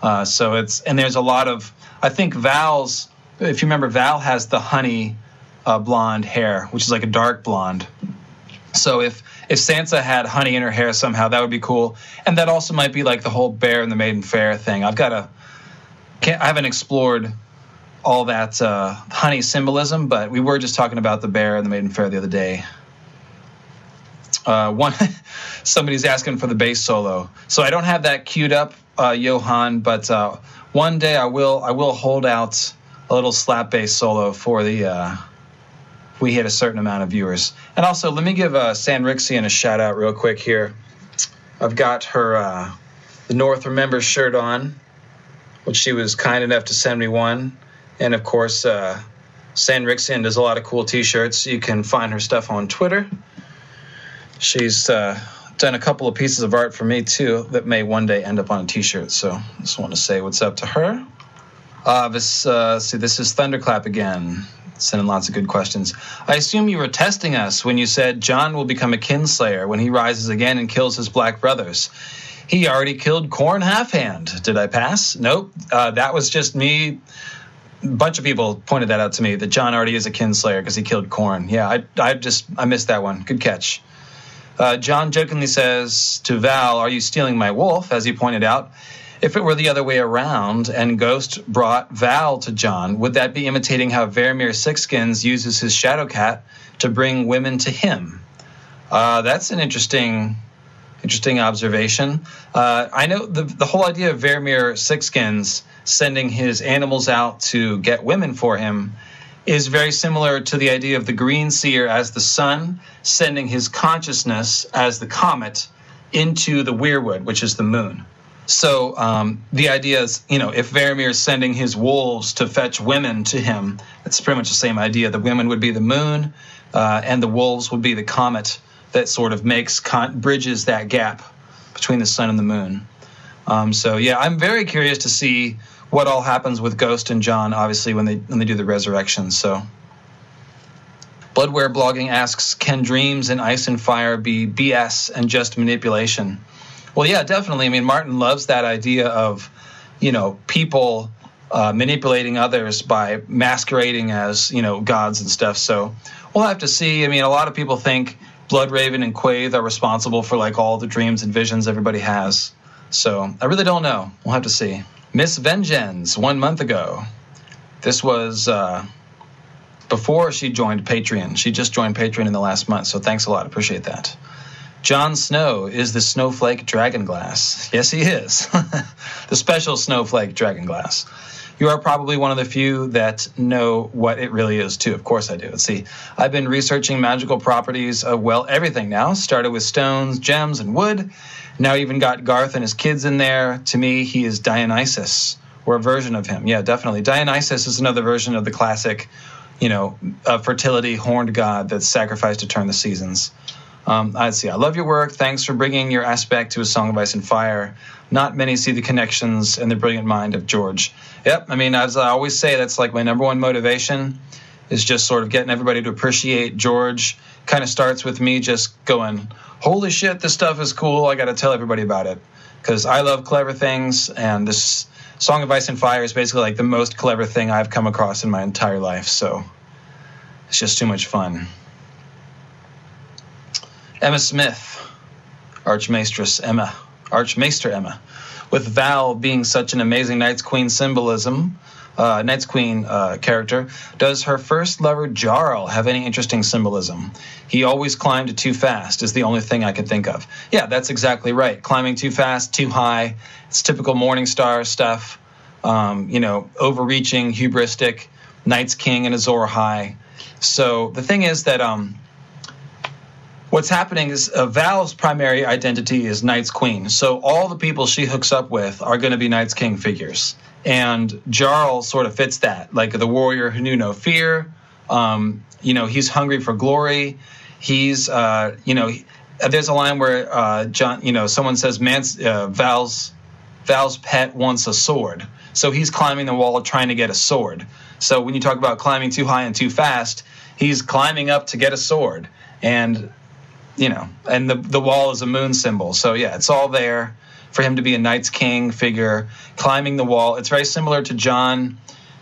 Uh, so it's and there's a lot of I think Val's. If you remember, Val has the honey uh, blonde hair, which is like a dark blonde. So if if Sansa had honey in her hair somehow, that would be cool. And that also might be like the whole bear and the maiden fair thing. I've got to. Can't, I haven't explored all that uh, honey symbolism, but we were just talking about the bear and the maiden fair the other day. Uh, one, somebody's asking for the bass solo, so I don't have that queued up, uh, Johan. But uh, one day I will. I will hold out a little slap bass solo for the uh, we hit a certain amount of viewers. And also, let me give uh, San Rixian a shout out real quick here. I've got her uh, the North Remember shirt on, which she was kind enough to send me one. And of course, uh, San Rixian does a lot of cool t shirts. You can find her stuff on Twitter. She's uh, done a couple of pieces of art for me too that may one day end up on a t shirt. So just want to say what's up to her. Uh, this, uh, see, this is Thunderclap again sending lots of good questions. I assume you were testing us when you said Jon will become a kinslayer when he rises again and kills his black brothers. He already killed Qhorin Halfhand. Did I pass? Nope. Uh, that was just me. A bunch of people pointed that out to me that Jon already is a kinslayer because he killed Qhorin. Yeah, I, I just I missed that one. Good catch. Uh, Jon jokingly says to Val, "Are you stealing my wolf?" As he pointed out, if it were the other way around and Ghost brought Val to Jon, would that be imitating how Varamyr Sixskins uses his shadow cat to bring women to him? Uh, that's an interesting, interesting observation. Uh, I know the the whole idea of Varamyr Sixskins sending his animals out to get women for him is very similar to the idea of the Green Seer as the sun sending his consciousness as the comet into the Weirwood, which is the moon. So um, the idea is, you know, if Varamyr is sending his wolves to fetch women to him, it's pretty much the same idea. The women would be the moon, uh, and the wolves would be the comet that sort of makes con- bridges that gap between the sun and the moon. Um, so yeah, I'm very curious to see what all happens with Ghost and Jon, obviously when they when they do the resurrection. So. Bloodware blogging asks, can dreams in Ice and Fire be BS and just manipulation? Well, yeah, definitely. I mean, Martin loves that idea of, you know, people uh, manipulating others by masquerading as, you know, gods and stuff. So we'll have to see. I mean, a lot of people think Bloodraven and Quaithe are responsible for like all the dreams and visions everybody has. So I really don't know. We'll have to see. Miss Vengeance, one month ago. This was uh, before she joined Patreon. She just joined Patreon in the last month. So thanks a lot. Appreciate that. Jon Snow is the snowflake dragonglass. Yes, he is. the special snowflake dragonglass. You are probably one of the few that know what it really is, too. Of course, I do. Let's see. I've been researching magical properties of, well, everything now. Started with stones, gems, and wood. Now, even got Garth and his kids in there. To me, he is Dionysus, or a version of him. Yeah, definitely. Dionysus is another version of the classic, you know, uh, fertility horned god that's sacrificed to turn the seasons. Um, I see. I love your work. Thanks for bringing your aspect to a song of ice and fire. Not many see the connections and the brilliant mind of George. Yep. I mean, as I always say, that's like my number one motivation is just sort of getting everybody to appreciate George. Kind of starts with me just going, "Holy shit, this stuff is cool! I got to tell everybody about it." Because I love clever things, and this Song of Ice and Fire is basically like the most clever thing I've come across in my entire life. So it's just too much fun. Emma Smith, Archmaestress Emma, Archmaester Emma, with Val being such an amazing Night's Queen symbolism, uh, Night's Queen uh, character, does her first lover Jarl have any interesting symbolism? He always climbed too fast, is the only thing I could think of. Yeah, that's exactly right. Climbing too fast, too high. It's typical Morningstar stuff. Um, you know, overreaching, hubristic, Night's King and Azor Ahai. So the thing is that um, what's happening is uh, Val's primary identity is Night's Queen. So all the people she hooks up with are going to be Night's King figures. And Jarl sort of fits that, like the warrior who knew no fear. Um, you know, he's hungry for glory. He's, uh, you know, there's a line where uh, Jon, you know, someone says, uh, Val's Val's pet wants a sword. So he's climbing the wall trying to get a sword. So when you talk about climbing too high and too fast, he's climbing up to get a sword. And you know, and the the wall is a moon symbol. So yeah, it's all there for him to be a Night's King figure climbing the wall. It's very similar to Jon,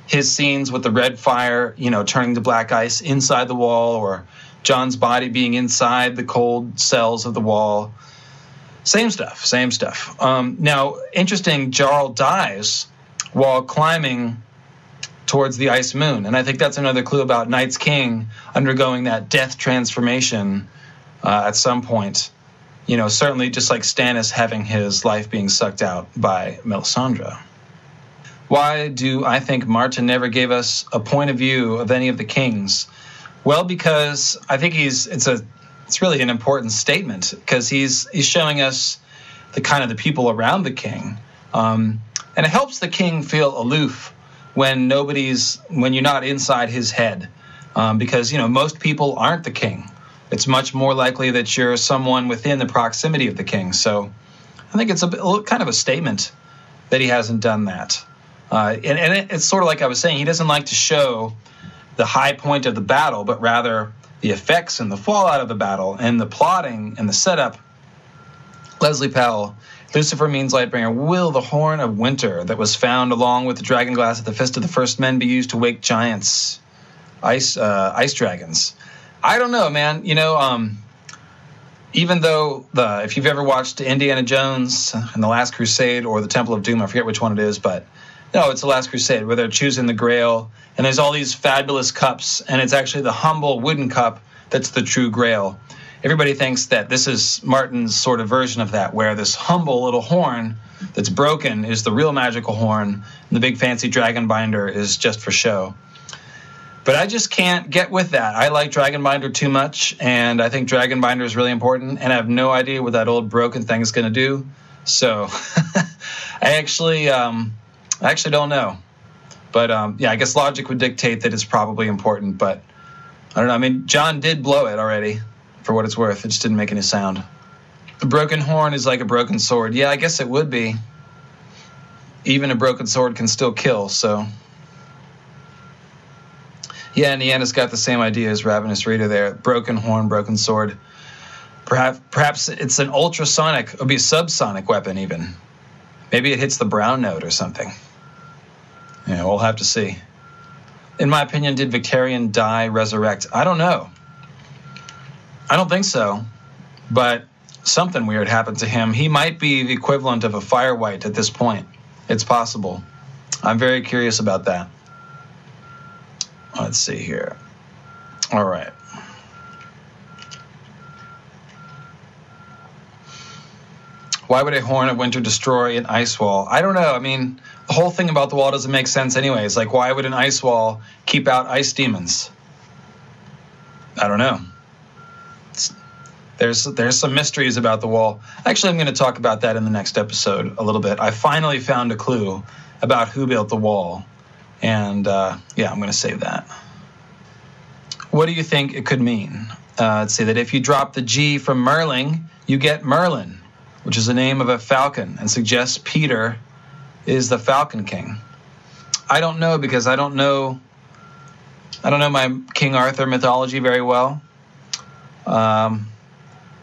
his scenes with the red fire, you know, turning to black ice inside the wall, or Jon's body being inside the cold cells of the wall. Same stuff, same stuff. Um, now, interesting, Jarl dies while climbing towards the ice moon. And I think that's another clue about Night's King undergoing that death transformation uh, at some point. You know, certainly just like Stannis having his life being sucked out by Melisandre. Why do I think Martin never gave us a point of view of any of the kings? Well, because I think he's it's a it's really an important statement because he's he's showing us the kind of the people around the king, um, and it helps the king feel aloof when nobody's when you're not inside his head um, because you know most people aren't the king it's much more likely that you're someone within the proximity of the king so i think it's a, a kind of a statement that he hasn't done that uh, and, and it, it's sort of like i was saying he doesn't like to show the high point of the battle but rather the effects and the fallout of the battle and the plotting and the setup leslie powell Lucifer means Lightbringer. Will the horn of winter that was found along with the dragon glass at the fist of the first men be used to wake giants, ice uh, ice dragons? I don't know, man. You know, um, even though the if you've ever watched Indiana Jones and the Last Crusade or the Temple of Doom, I forget which one it is, but no, it's the Last Crusade where they're choosing the Grail, and there's all these fabulous cups, and it's actually the humble wooden cup that's the true Grail everybody thinks that this is Martin's sort of version of that, where this humble little horn that's broken is the real magical horn, and the big fancy dragon binder is just for show. But I just can't get with that. I like Dragon Binder too much, and I think Dragon Binder is really important, and I have no idea what that old broken thing is going to do. So I actually, um, I actually don't know. But um, yeah, I guess logic would dictate that it's probably important. But I don't know. I mean, Jon did blow it already for what it's worth. It just didn't make any sound. A broken horn is like a broken sword. Yeah, I guess it would be. Even a broken sword can still kill, so. Yeah, and Ian has got the same idea as Ravenous Reader there. Broken horn, broken sword. Perhaps, perhaps it's an ultrasonic, it would be a subsonic weapon, even. Maybe it hits the brown note or something. Yeah, we'll have to see. In my opinion, did Victarion die, resurrect? I don't know. I don't think so, but something weird happened to him. He might be the equivalent of a fire wight at this point. It's possible. I'm very curious about that. Let's see here. All right. Why would a horn of winter destroy an ice wall? I don't know. I mean, the whole thing about the wall doesn't make sense, anyways. Like, why would an ice wall keep out ice demons? I don't know there's there's some mysteries about the wall. Actually, I'm going to talk about that in the next episode a little bit. I finally found a clue about who built the wall, and uh, yeah, I'm going to save that. What do you think it could mean? Uh, let's say that if you drop the G from Merling, you get Merlin, which is the name of a falcon, and suggests Petyr is the Falcon King. I don't know because I don't know. I don't know my King Arthur mythology very well. Um,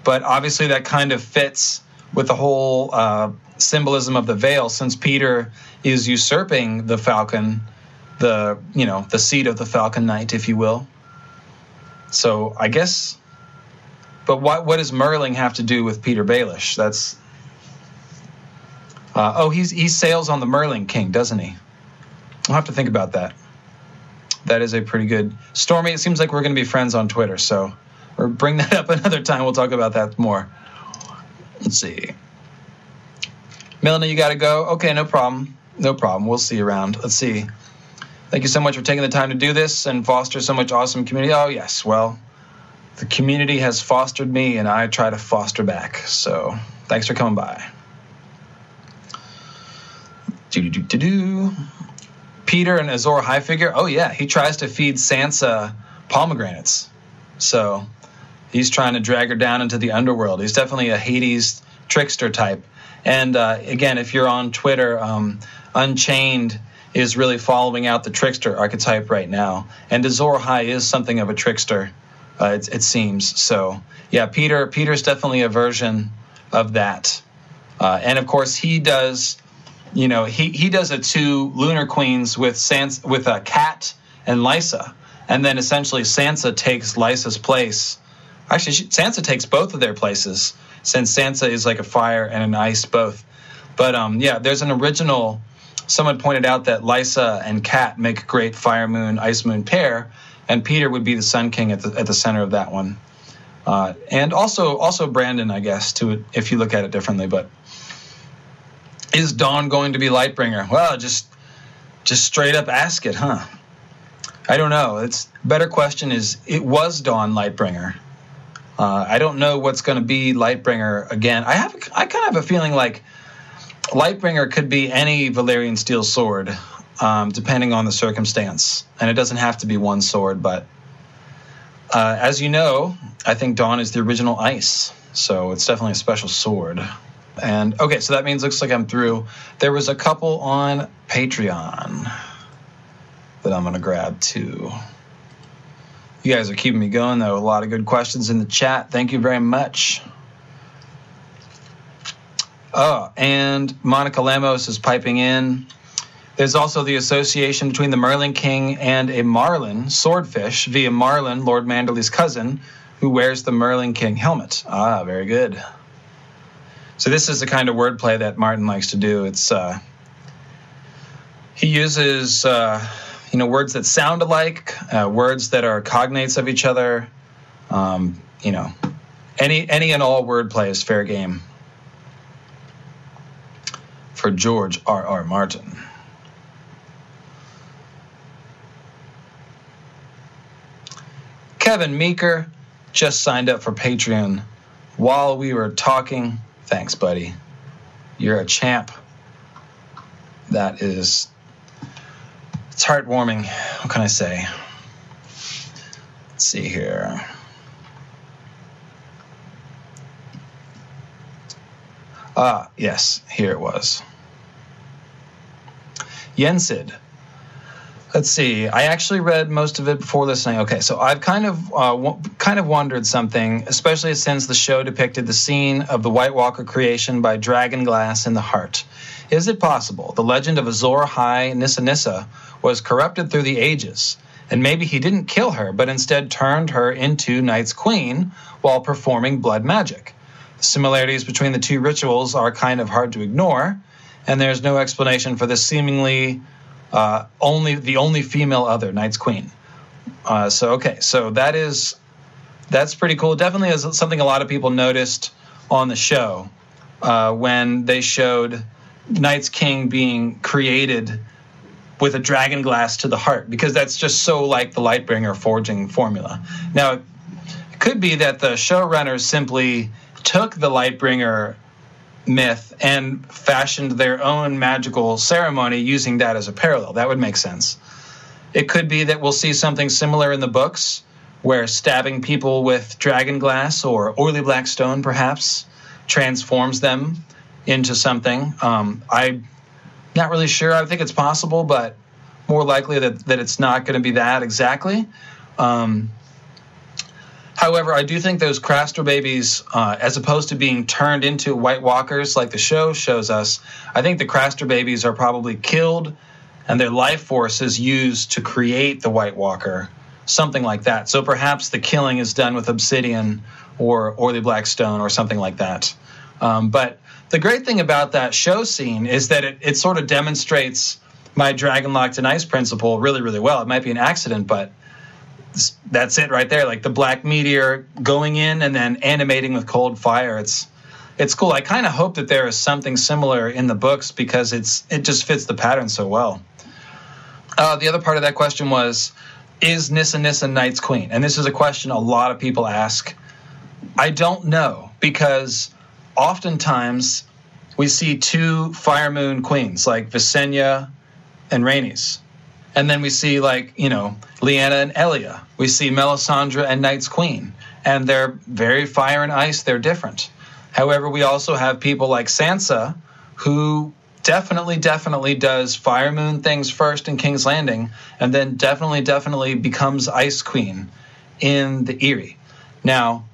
but obviously that kind of fits with the whole uh, symbolism of the Vale, since Petyr is usurping the falcon, the you know the seat of the Falcon Knight, if you will. So I guess, but what what does Merling have to do with Petyr Baelish? That's uh, oh, he's he sails on the Merling King, doesn't he? I'll have to think about that. That is a pretty good Stormy. It seems like we're going to be friends on Twitter, so or bring that up another time. We'll talk about that more. Let's see. Melanie, you got to go. Okay, no problem. No problem. We'll see you around. Let's see. Thank you so much for taking the time to do this and foster so much awesome community. Oh, yes. Well, the community has fostered me, and I try to foster back. So thanks for coming by. Do do do do. Petyr and Azor Ahai figure. Oh yeah, he tries to feed Sansa pomegranates. So he's trying to drag her down into the underworld. He's definitely a Hades trickster type. And uh, again, if you're on Twitter, um, Unchained is really following out the trickster archetype right now. And Azor Ahai is something of a trickster, uh, it, it, seems. So yeah, Petyr Petyr's definitely a version of that. Uh, and of course, he does, you know, he, he does a two lunar queens with Sans with a cat and Lysa, and then essentially Sansa takes Lysa's place. Actually, she, Sansa takes both of their places since Sansa is like a fire and an ice both. But um, yeah, there's an original. Someone pointed out that Lysa and Cat make a great Fire Moon Ice Moon pair, and Petyr would be the Sun King at the at the center of that one. Uh, and also also Brandon, I guess, to if you look at it differently. But is Dawn going to be Lightbringer? Well, just just straight up ask it, huh? I don't know. It's better question is it was Dawn Lightbringer. Uh, I don't know what's going to be Lightbringer again. I have I kind of have a feeling like Lightbringer could be any Valyrian steel sword, um, depending on the circumstance, and it doesn't have to be one sword. But uh, as you know, I think Dawn is the original ice, so it's definitely a special sword. And okay, so that means looks like I'm through. There was a couple on Patreon that I'm to grab too. You guys are keeping me going, though. A lot of good questions in the chat. Thank you very much. Oh, and Monica Lamos is piping in. There's also the association between the Merling King and a Marlin swordfish via Marlin, Lord Manderly's cousin, who wears the Merling King helmet. Ah, very good. So this is the kind of wordplay that Martin likes to do. It's uh, he uses uh, you know words that sound alike, uh, words that are cognates of each other. Um, you know, any any and all wordplay is fair game for George R. R. Martin. Kevin Meeker just signed up for Patreon while we were talking. Thanks, buddy. You're a champ. That is, it's heartwarming. What can I say? Let's see here. Ah, yes, here it was. Yensid Let's see. I actually read most of it before listening. Okay, so I've kind of uh, w- kind of wondered something, especially since the show depicted the scene of the White Walker creation by Dragonglass in the Heart. Is it possible the legend of Azor Ahai Nissa Nissa was corrupted through the ages, and maybe he didn't kill her, but instead turned her into Night's Queen while performing blood magic? The similarities between the two rituals are kind of hard to ignore, and there's no explanation for this seemingly uh, only the only female other, Night's Queen. Uh, so okay, so that is that's pretty cool. Definitely is something a lot of people noticed on the show uh, when they showed Night's King being created with a dragon glass to the heart, because that's just so like the Lightbringer forging formula. Now, it could be that the showrunners simply took the Lightbringer myth and fashioned their own magical ceremony using that as a parallel. That would make sense. It could be that we'll see something similar in the books where stabbing people with dragon glass or oily black stone perhaps transforms them into something. Um, I'm not really sure. I think it's possible, but more likely that, that it's not going to be that exactly. Um, However, I do think those Craster babies, uh, as opposed to being turned into White Walkers like the show shows us, I think the Craster babies are probably killed and their life force is used to create the White Walker, something like that. So perhaps the killing is done with obsidian or or the black stone or something like that. Um, but the great thing about that show scene is that it, it sort of demonstrates my dragon locked and ice principle really, really well. It might be an accident, but that's it right there. Like the black meteor going in and then animating with cold fire. It's it's cool. I kind of hope that there is something similar in the books because it's it just fits the pattern so well. Uh, the other part of that question was, is Nissa Nissa Night's Queen? And this is a question a lot of people ask. I don't know because oftentimes we see two Fire Moon queens like Visenya and Rhaenys and then we see like you know Lyanna and Elia. We see Melisandre and Night's Queen, and they're very fire and ice. They're different. However, we also have people like Sansa, who definitely, definitely does Fire Moon things first in King's Landing, and then definitely, definitely becomes Ice Queen in the Eyrie. Now,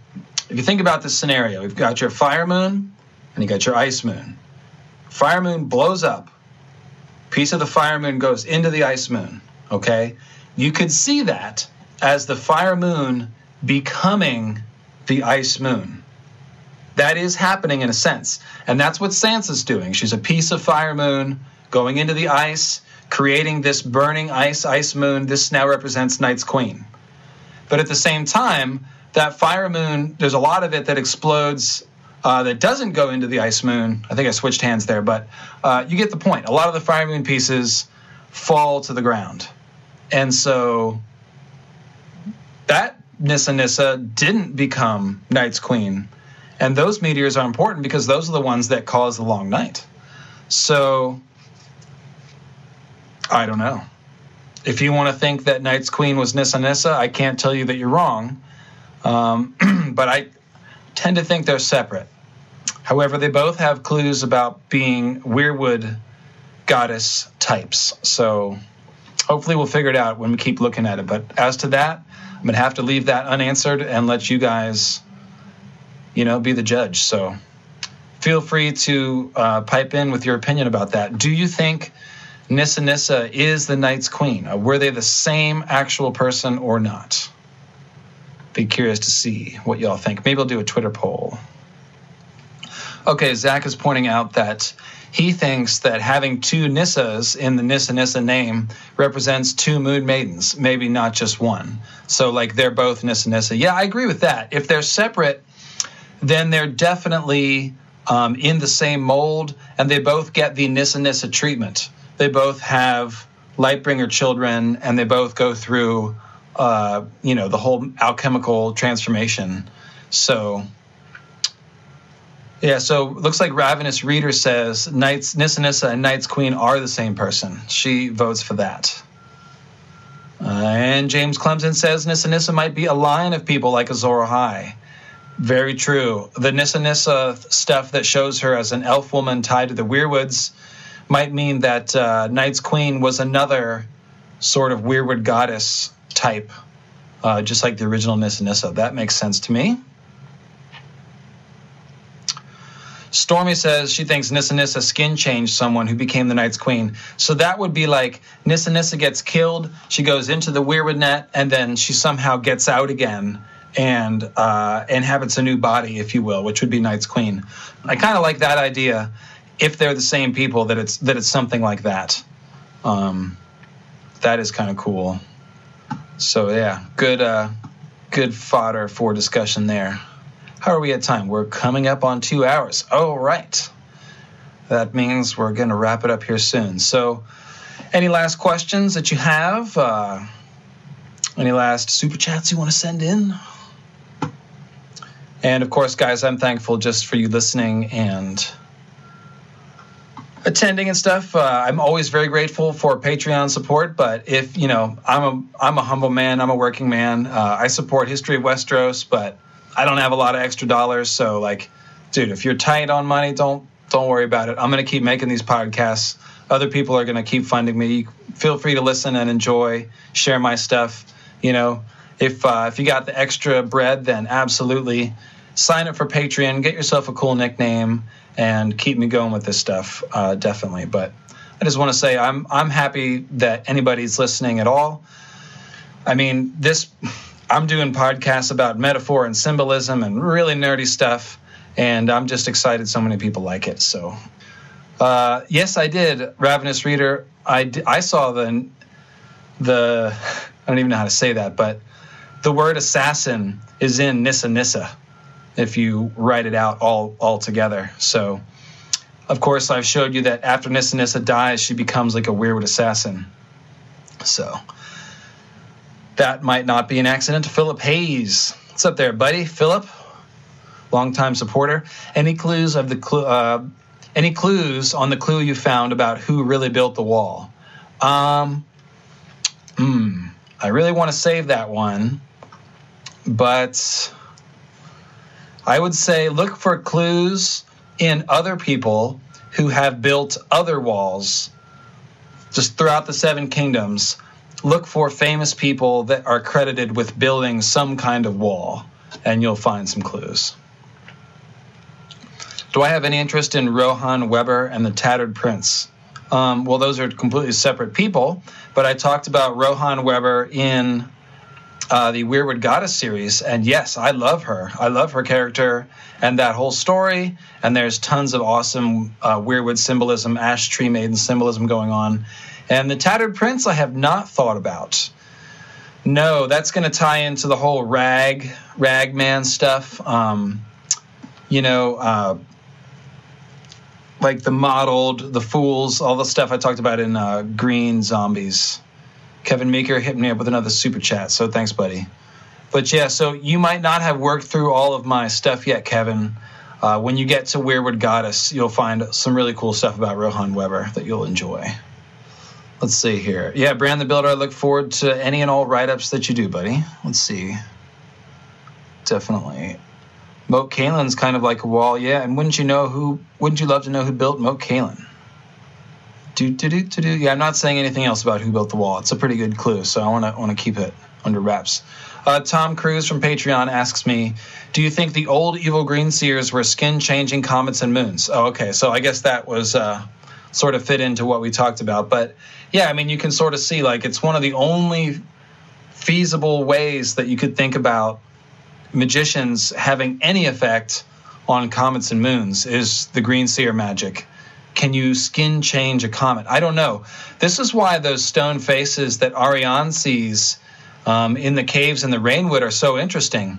if you think about this scenario, we've got your Fire Moon and you got your ice moon. Fire moon blows up. Piece of the fire moon goes into the ice moon. Okay? You could see that as the fire moon becoming the ice moon. That is happening in a sense. And that's what Sansa's doing. She's a piece of fire moon going into the ice, creating this burning ice, ice moon. This now represents Night's Queen. But at the same time, that fire moon, there's a lot of it that explodes uh, that doesn't go into the ice moon. I think I switched hands there, but uh, you get the point. A lot of the fire moon pieces fall to the ground. And so that Nissa Nissa didn't become Night's Queen. And those meteors are important because those are the ones that cause the long night. So I don't know. If you want to think that Night's Queen was Nissa Nissa, I can't tell you that you're wrong. Um, but I tend to think they're separate. However, they both have clues about being Weirwood goddess types. So hopefully we'll figure it out when we keep looking at it. But as to that, I'm going to have to leave that unanswered and let you guys, you know, be the judge. So feel free to uh, pipe in with your opinion about that. Do you think Nissa Nissa is the Night's Queen? Uh, were they the same actual person or not? Be curious to see what y'all think. Maybe I'll do a Twitter poll. Okay, Zach is pointing out that he thinks that having two Nissas in the Nissa Nissa name represents two Moon Maidens, maybe not just one. So, like, they're both Nissa Nissa. Yeah, I agree with that. If they're separate, then they're definitely um, in the same mold, and they both get the Nissa Nissa treatment. They both have Lightbringer children, and they both go through, uh, you know, the whole alchemical transformation. So, yeah, so looks like Ravenous Reader says Knights Nissa Nissa and Night's Queen are the same person. She votes for that. Uh, and James Clemson says Nissa Nissa might be a line of people like Azor Ahai. Very true. The Nissa Nissa stuff that shows her as an elf woman tied to the Weirwoods might mean that uh, Night's Queen was another sort of Weirwood goddess type, uh, just like the original Nissa Nissa. That makes sense to me. Stormy says she thinks Nissa Nissa skin changed someone who became the Night's Queen. So that would be like Nissa Nissa gets killed, she goes into the Weirwood net, and then she somehow gets out again and uh, inhabits a new body, if you will, which would be Night's Queen. I kind of like that idea. If they're the same people, that it's that it's something like that. Um, that is kind of cool. So yeah, good uh, good fodder for discussion there. How are we at time? We're coming up on two hours. Oh, right. That means we're going to wrap it up here soon. So, any last questions that you have? Uh, any last super chats you want to send in? And of course, guys, I'm thankful just for you listening and attending and stuff. Uh, I'm always very grateful for Patreon support. But if you know, I'm a I'm a humble man. I'm a working man. Uh, I support History of Westeros, but I don't have a lot of extra dollars, so like, dude, if you're tight on money, don't don't worry about it. I'm gonna keep making these podcasts. Other people are gonna keep funding me. Feel free to listen and enjoy, share my stuff. You know, if uh, if you got the extra bread, then absolutely sign up for Patreon, get yourself a cool nickname, and keep me going with this stuff. Uh, definitely, but. I just want to say I'm I'm happy that anybody's listening at all. I mean, this I'm doing podcasts about metaphor and symbolism and really nerdy stuff, and I'm just excited so many people like it. So, uh, yes, I did. Ravenous Reader. I, I saw the the I don't even know how to say that, but the word assassin is in Nissa Nissa if you write it out all all together. So, of course, I've showed you that after Nissa Nissa dies, she becomes like a weird assassin. So that might not be an accident Philip Hayes. What's up there, buddy? Philip, longtime supporter. Any clues of the clue? Uh, any clues on the clue you found about who really built the wall? Um, hmm, I really want to save that one, but I would say look for clues in other people who have built other walls just throughout the seven kingdoms look for famous people that are credited with building some kind of wall, and you'll find some clues. Do I have any interest in Rohanne Webber and the Tattered Prince? Um, well, those are completely separate people, but I talked about Rohanne Webber in uh, the Weirwood Goddess series, and yes, I love her. I love her character and that whole story. And there's tons of awesome uh, Weirwood symbolism, Ash Tree Maiden symbolism going on. And the Tattered Prince, I have not thought about. No, that's going to tie into the whole rag, ragman stuff. Um, you know, uh, like the modeled, the fools, all the stuff I talked about in uh, Green Zombies. Kevin Meeker hit me up with another super chat, so thanks, buddy. But yeah, so you might not have worked through all of my stuff yet, Kevin. Uh, when you get to Weirwood Goddess, you'll find some really cool stuff about Rohanne Webber that you'll enjoy. Let's see here. Yeah, Brand the Builder, I look forward to any and all write ups that you do, buddy. Let's see. Definitely. Moat Cailin's kind of like a wall, yeah. And wouldn't you know who? Wouldn't you love to know who built Moat Cailin? Do do do do do. Yeah, I'm not saying anything else about who built the wall. It's a pretty good clue, so I want to want to keep it under wraps. Uh, Tom Cruise from Patreon asks me, "Do you think the old evil green seers were skin changing comets and moons?" Oh, okay. So I guess that was uh, sort of fit into what we talked about. But yeah, I mean, you can sort of see like it's one of the only feasible ways that you could think about magicians having any effect on comets and moons is the green seer magic. Can you skin change a comet? I don't know. This is why those stone faces that Arianne sees um, in the caves in the Rainwood are so interesting.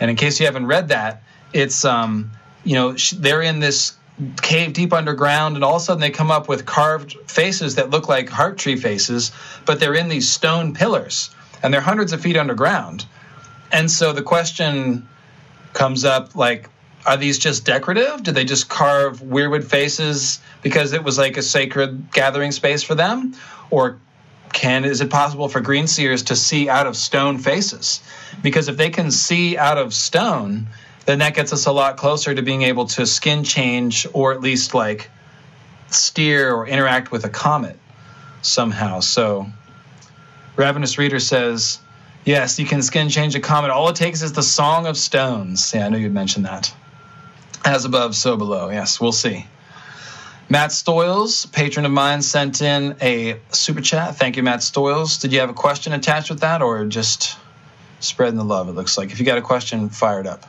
And in case you haven't read that, it's um, you know they're in this cave deep underground, and all of a sudden they come up with carved faces that look like heart tree faces, but they're in these stone pillars, and they're hundreds of feet underground. And so the question comes up like, are these just decorative? Did they just carve weirwood faces because it was like a sacred gathering space for them? Or can is it possible for green seers to see out of stone faces? Because if they can see out of stone, then that gets us a lot closer to being able to skin change or at least like steer or interact with a comet somehow. So Ravenous Reader says Yes, you can skin change a comet. All it takes is the Song of Stones. Yeah, I know you'd mentioned that. As above, so below. Yes, we'll see. Matt Stoyles, patron of mine, sent in a super chat. Thank you, Matt Stoyles. Did you have a question attached with that or just spreading the love, it looks like? If you got a question, fire it up.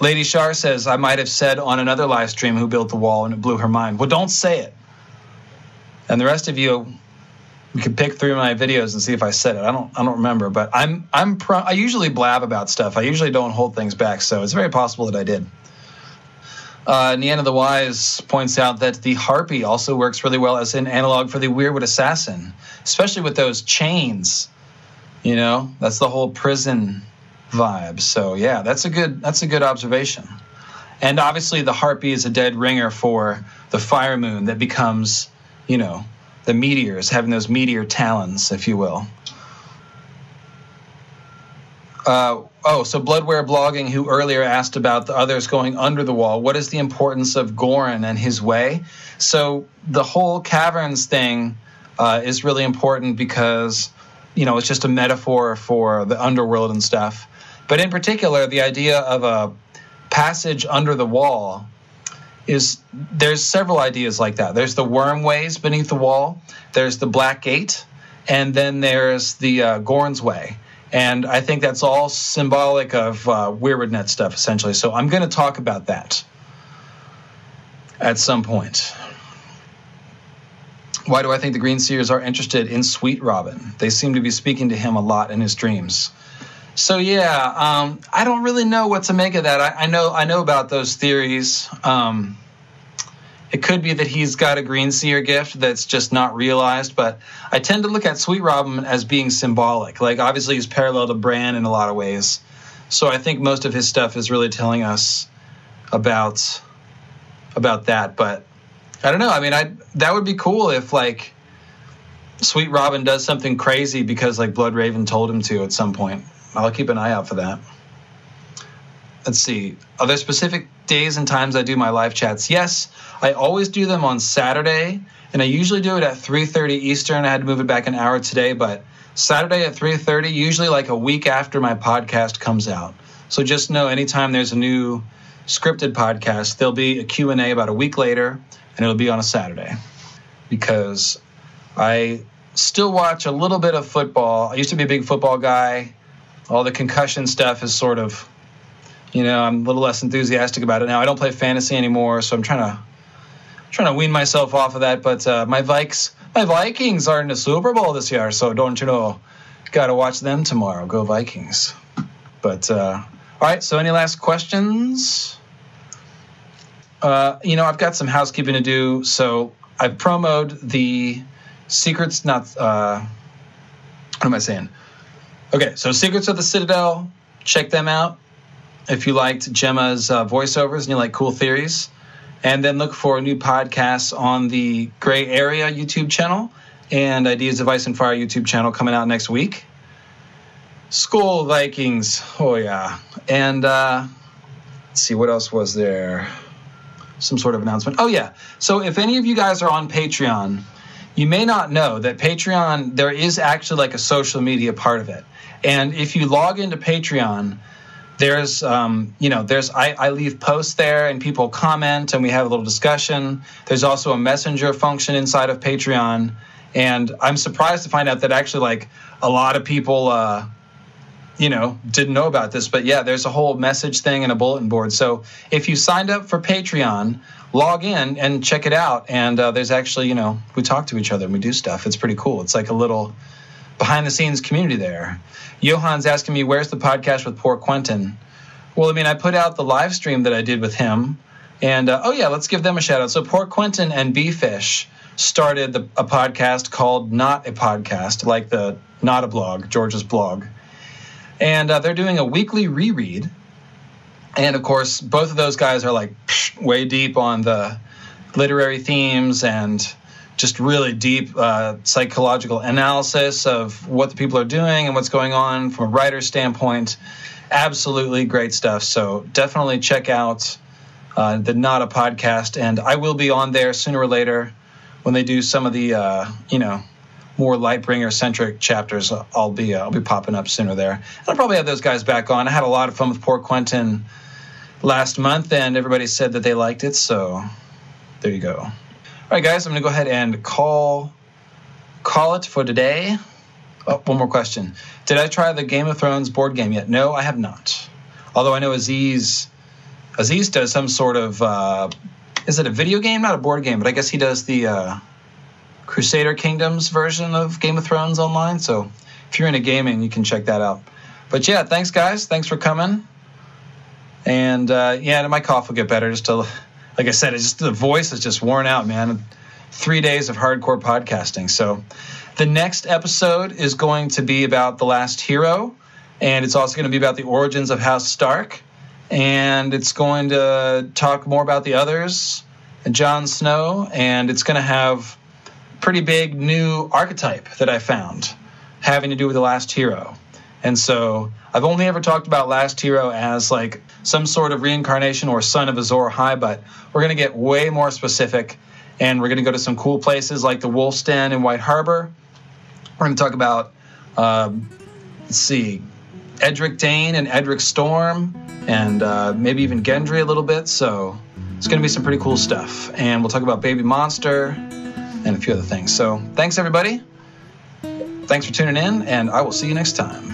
Lady Shar says, I might have said on another live stream who built the wall and it blew her mind. Well, don't say it. And the rest of you, you can pick through my videos and see if I said it. I don't I don't remember, but I'm I'm pro- I usually blab about stuff. I usually don't hold things back, so it's very possible that I did. Uh, the Wise points out that the harpy also works really well as an analog for the Weirwood Assassin, especially with those chains. You know, that's the whole prison vibe. So yeah, that's a good that's a good observation. And obviously, the harpy is a dead ringer for the fire moon that becomes, you know, the meteors, having those meteor talons, if you will. Uh, oh, so Bloodware Blogging, who earlier asked about the others going under the wall, what is the importance of Goran and his way? So the whole caverns thing uh, is really important because, you know, it's just a metaphor for the underworld and stuff. But in particular, the idea of a passage under the wall is there's several ideas like that. There's the wormways beneath the wall. There's the Black Gate, and then there's the uh, Gorne's Way. And I think that's all symbolic of uh, Weirwood Net stuff, essentially. So I'm going to talk about that at some point. Why do I think the Green Seers are interested in Sweet Robin? They seem to be speaking to him a lot in his dreams. So yeah, um, I don't really know what to make of that. I, I know I know about those theories. Um, it could be that he's got a green seer gift that's just not realized, but I tend to look at Sweet Robin as being symbolic. Like obviously he's parallel to Bran in a lot of ways. So I think most of his stuff is really telling us about about that. But I don't know. I mean, I that would be cool if like Sweet Robin does something crazy because like Blood Raven told him to at some point. I'll keep an eye out for that. Let's see. Are there specific days and times I do my live chats? Yes, I always do them on Saturday, and I usually do it at 3:30 Eastern. I had to move it back an hour today, but Saturday at 3:30, usually like a week after my podcast comes out. So just know anytime there's a new scripted podcast. There'll be a Q&A about a week later, and it'll be on a Saturday because I still watch a little bit of football. I used to be a big football guy. All the concussion stuff is sort of, you know, I'm a little less enthusiastic about it now. I don't play fantasy anymore, so I'm trying to trying to wean myself off of that. But uh, my Vikes, my Vikings are in the Super Bowl this year, so don't you know? Got to watch them tomorrow. Go Vikings! But uh, all right. So any last questions? Uh, you know, I've got some housekeeping to do. So I've promoted the secrets. Not uh, what am I saying? Okay, so Secrets of the Citadel. Check them out if you liked Gemma's uh, voiceovers and you like cool theories and then look for new podcasts on the Gray Area YouTube channel and Ideas of Ice and Fire YouTube channel coming out next week. Skol Vikings, oh yeah, and uh, let's see what else was there. Some sort of announcement. Oh yeah, so if any of you guys are on Patreon, you may not know that Patreon there is actually like a social media part of it, and if you log into Patreon there's um, you know there's I, I leave posts there and people comment and we have a little discussion. There's also a messenger function inside of patreon. And i'm surprised to find out that actually like a lot of people uh, you know didn't know about this. But yeah there's a whole message thing and a bulletin board. So if you signed up for patreon log in and check it out. And uh, there's actually you know we talk to each other and we do stuff. It's pretty cool. It's like a little behind the scenes community there Johan's asking me, where's the podcast with poor Quentin? Well, I mean, I put out the live stream that I did with him. And uh, oh, yeah, let's give them a shout out. So, Poor Quentin and B-Fish started the, a podcast called Not a Podcast, like the Not a Blog, George's blog. And uh, they're doing a weekly reread. And of course, both of those guys are like psh, way deep on the literary themes and just really deep uh, psychological analysis of what the people are doing and what's going on from a writer's standpoint. Absolutely great stuff. So definitely check out uh, the Not a Podcast, and I will be on there sooner or later when they do some of the uh, you know more Lightbringer centric chapters. I'll be uh, I'll be popping up sooner there. And I'll probably have those guys back on. I had a lot of fun with poor Quentin last month, and everybody said that they liked it. So there you go. Right, guys, I'm going to go ahead and call call it for today. Oh, one more question. Did I try the Game of Thrones board game yet? No, I have not. Although I know Aziz Aziz does some sort of uh, is it a video game? Not a board game, but I guess he does the uh, Crusader Kingdoms version of Game of Thrones online. So if you're into gaming, you can check that out. But yeah, thanks guys. Thanks for coming. And uh, yeah, my cough will get better just to like I said, it's just the voice is just worn out, man. Three days of hardcore podcasting. So the next episode is going to be about The Last Hero, and it's also going to be about the origins of House Stark, and it's going to talk more about the others and Jon Snow, and it's going to have pretty big new archetype that I found having to do with The Last Hero. And so I've only ever talked about Last Hero as like some sort of reincarnation or son of Azor Ahai, but we're going to get way more specific and we're going to go to some cool places like the Wolf's Den in White Harbor. We're going to talk about, um, let's see, Edric Dayne and Edric Storm, and uh, maybe even Gendry a little bit. So it's going to be some pretty cool stuff. And we'll talk about Baby Monster and a few other things. So thanks, everybody. Thanks for tuning in, and I will see you next time.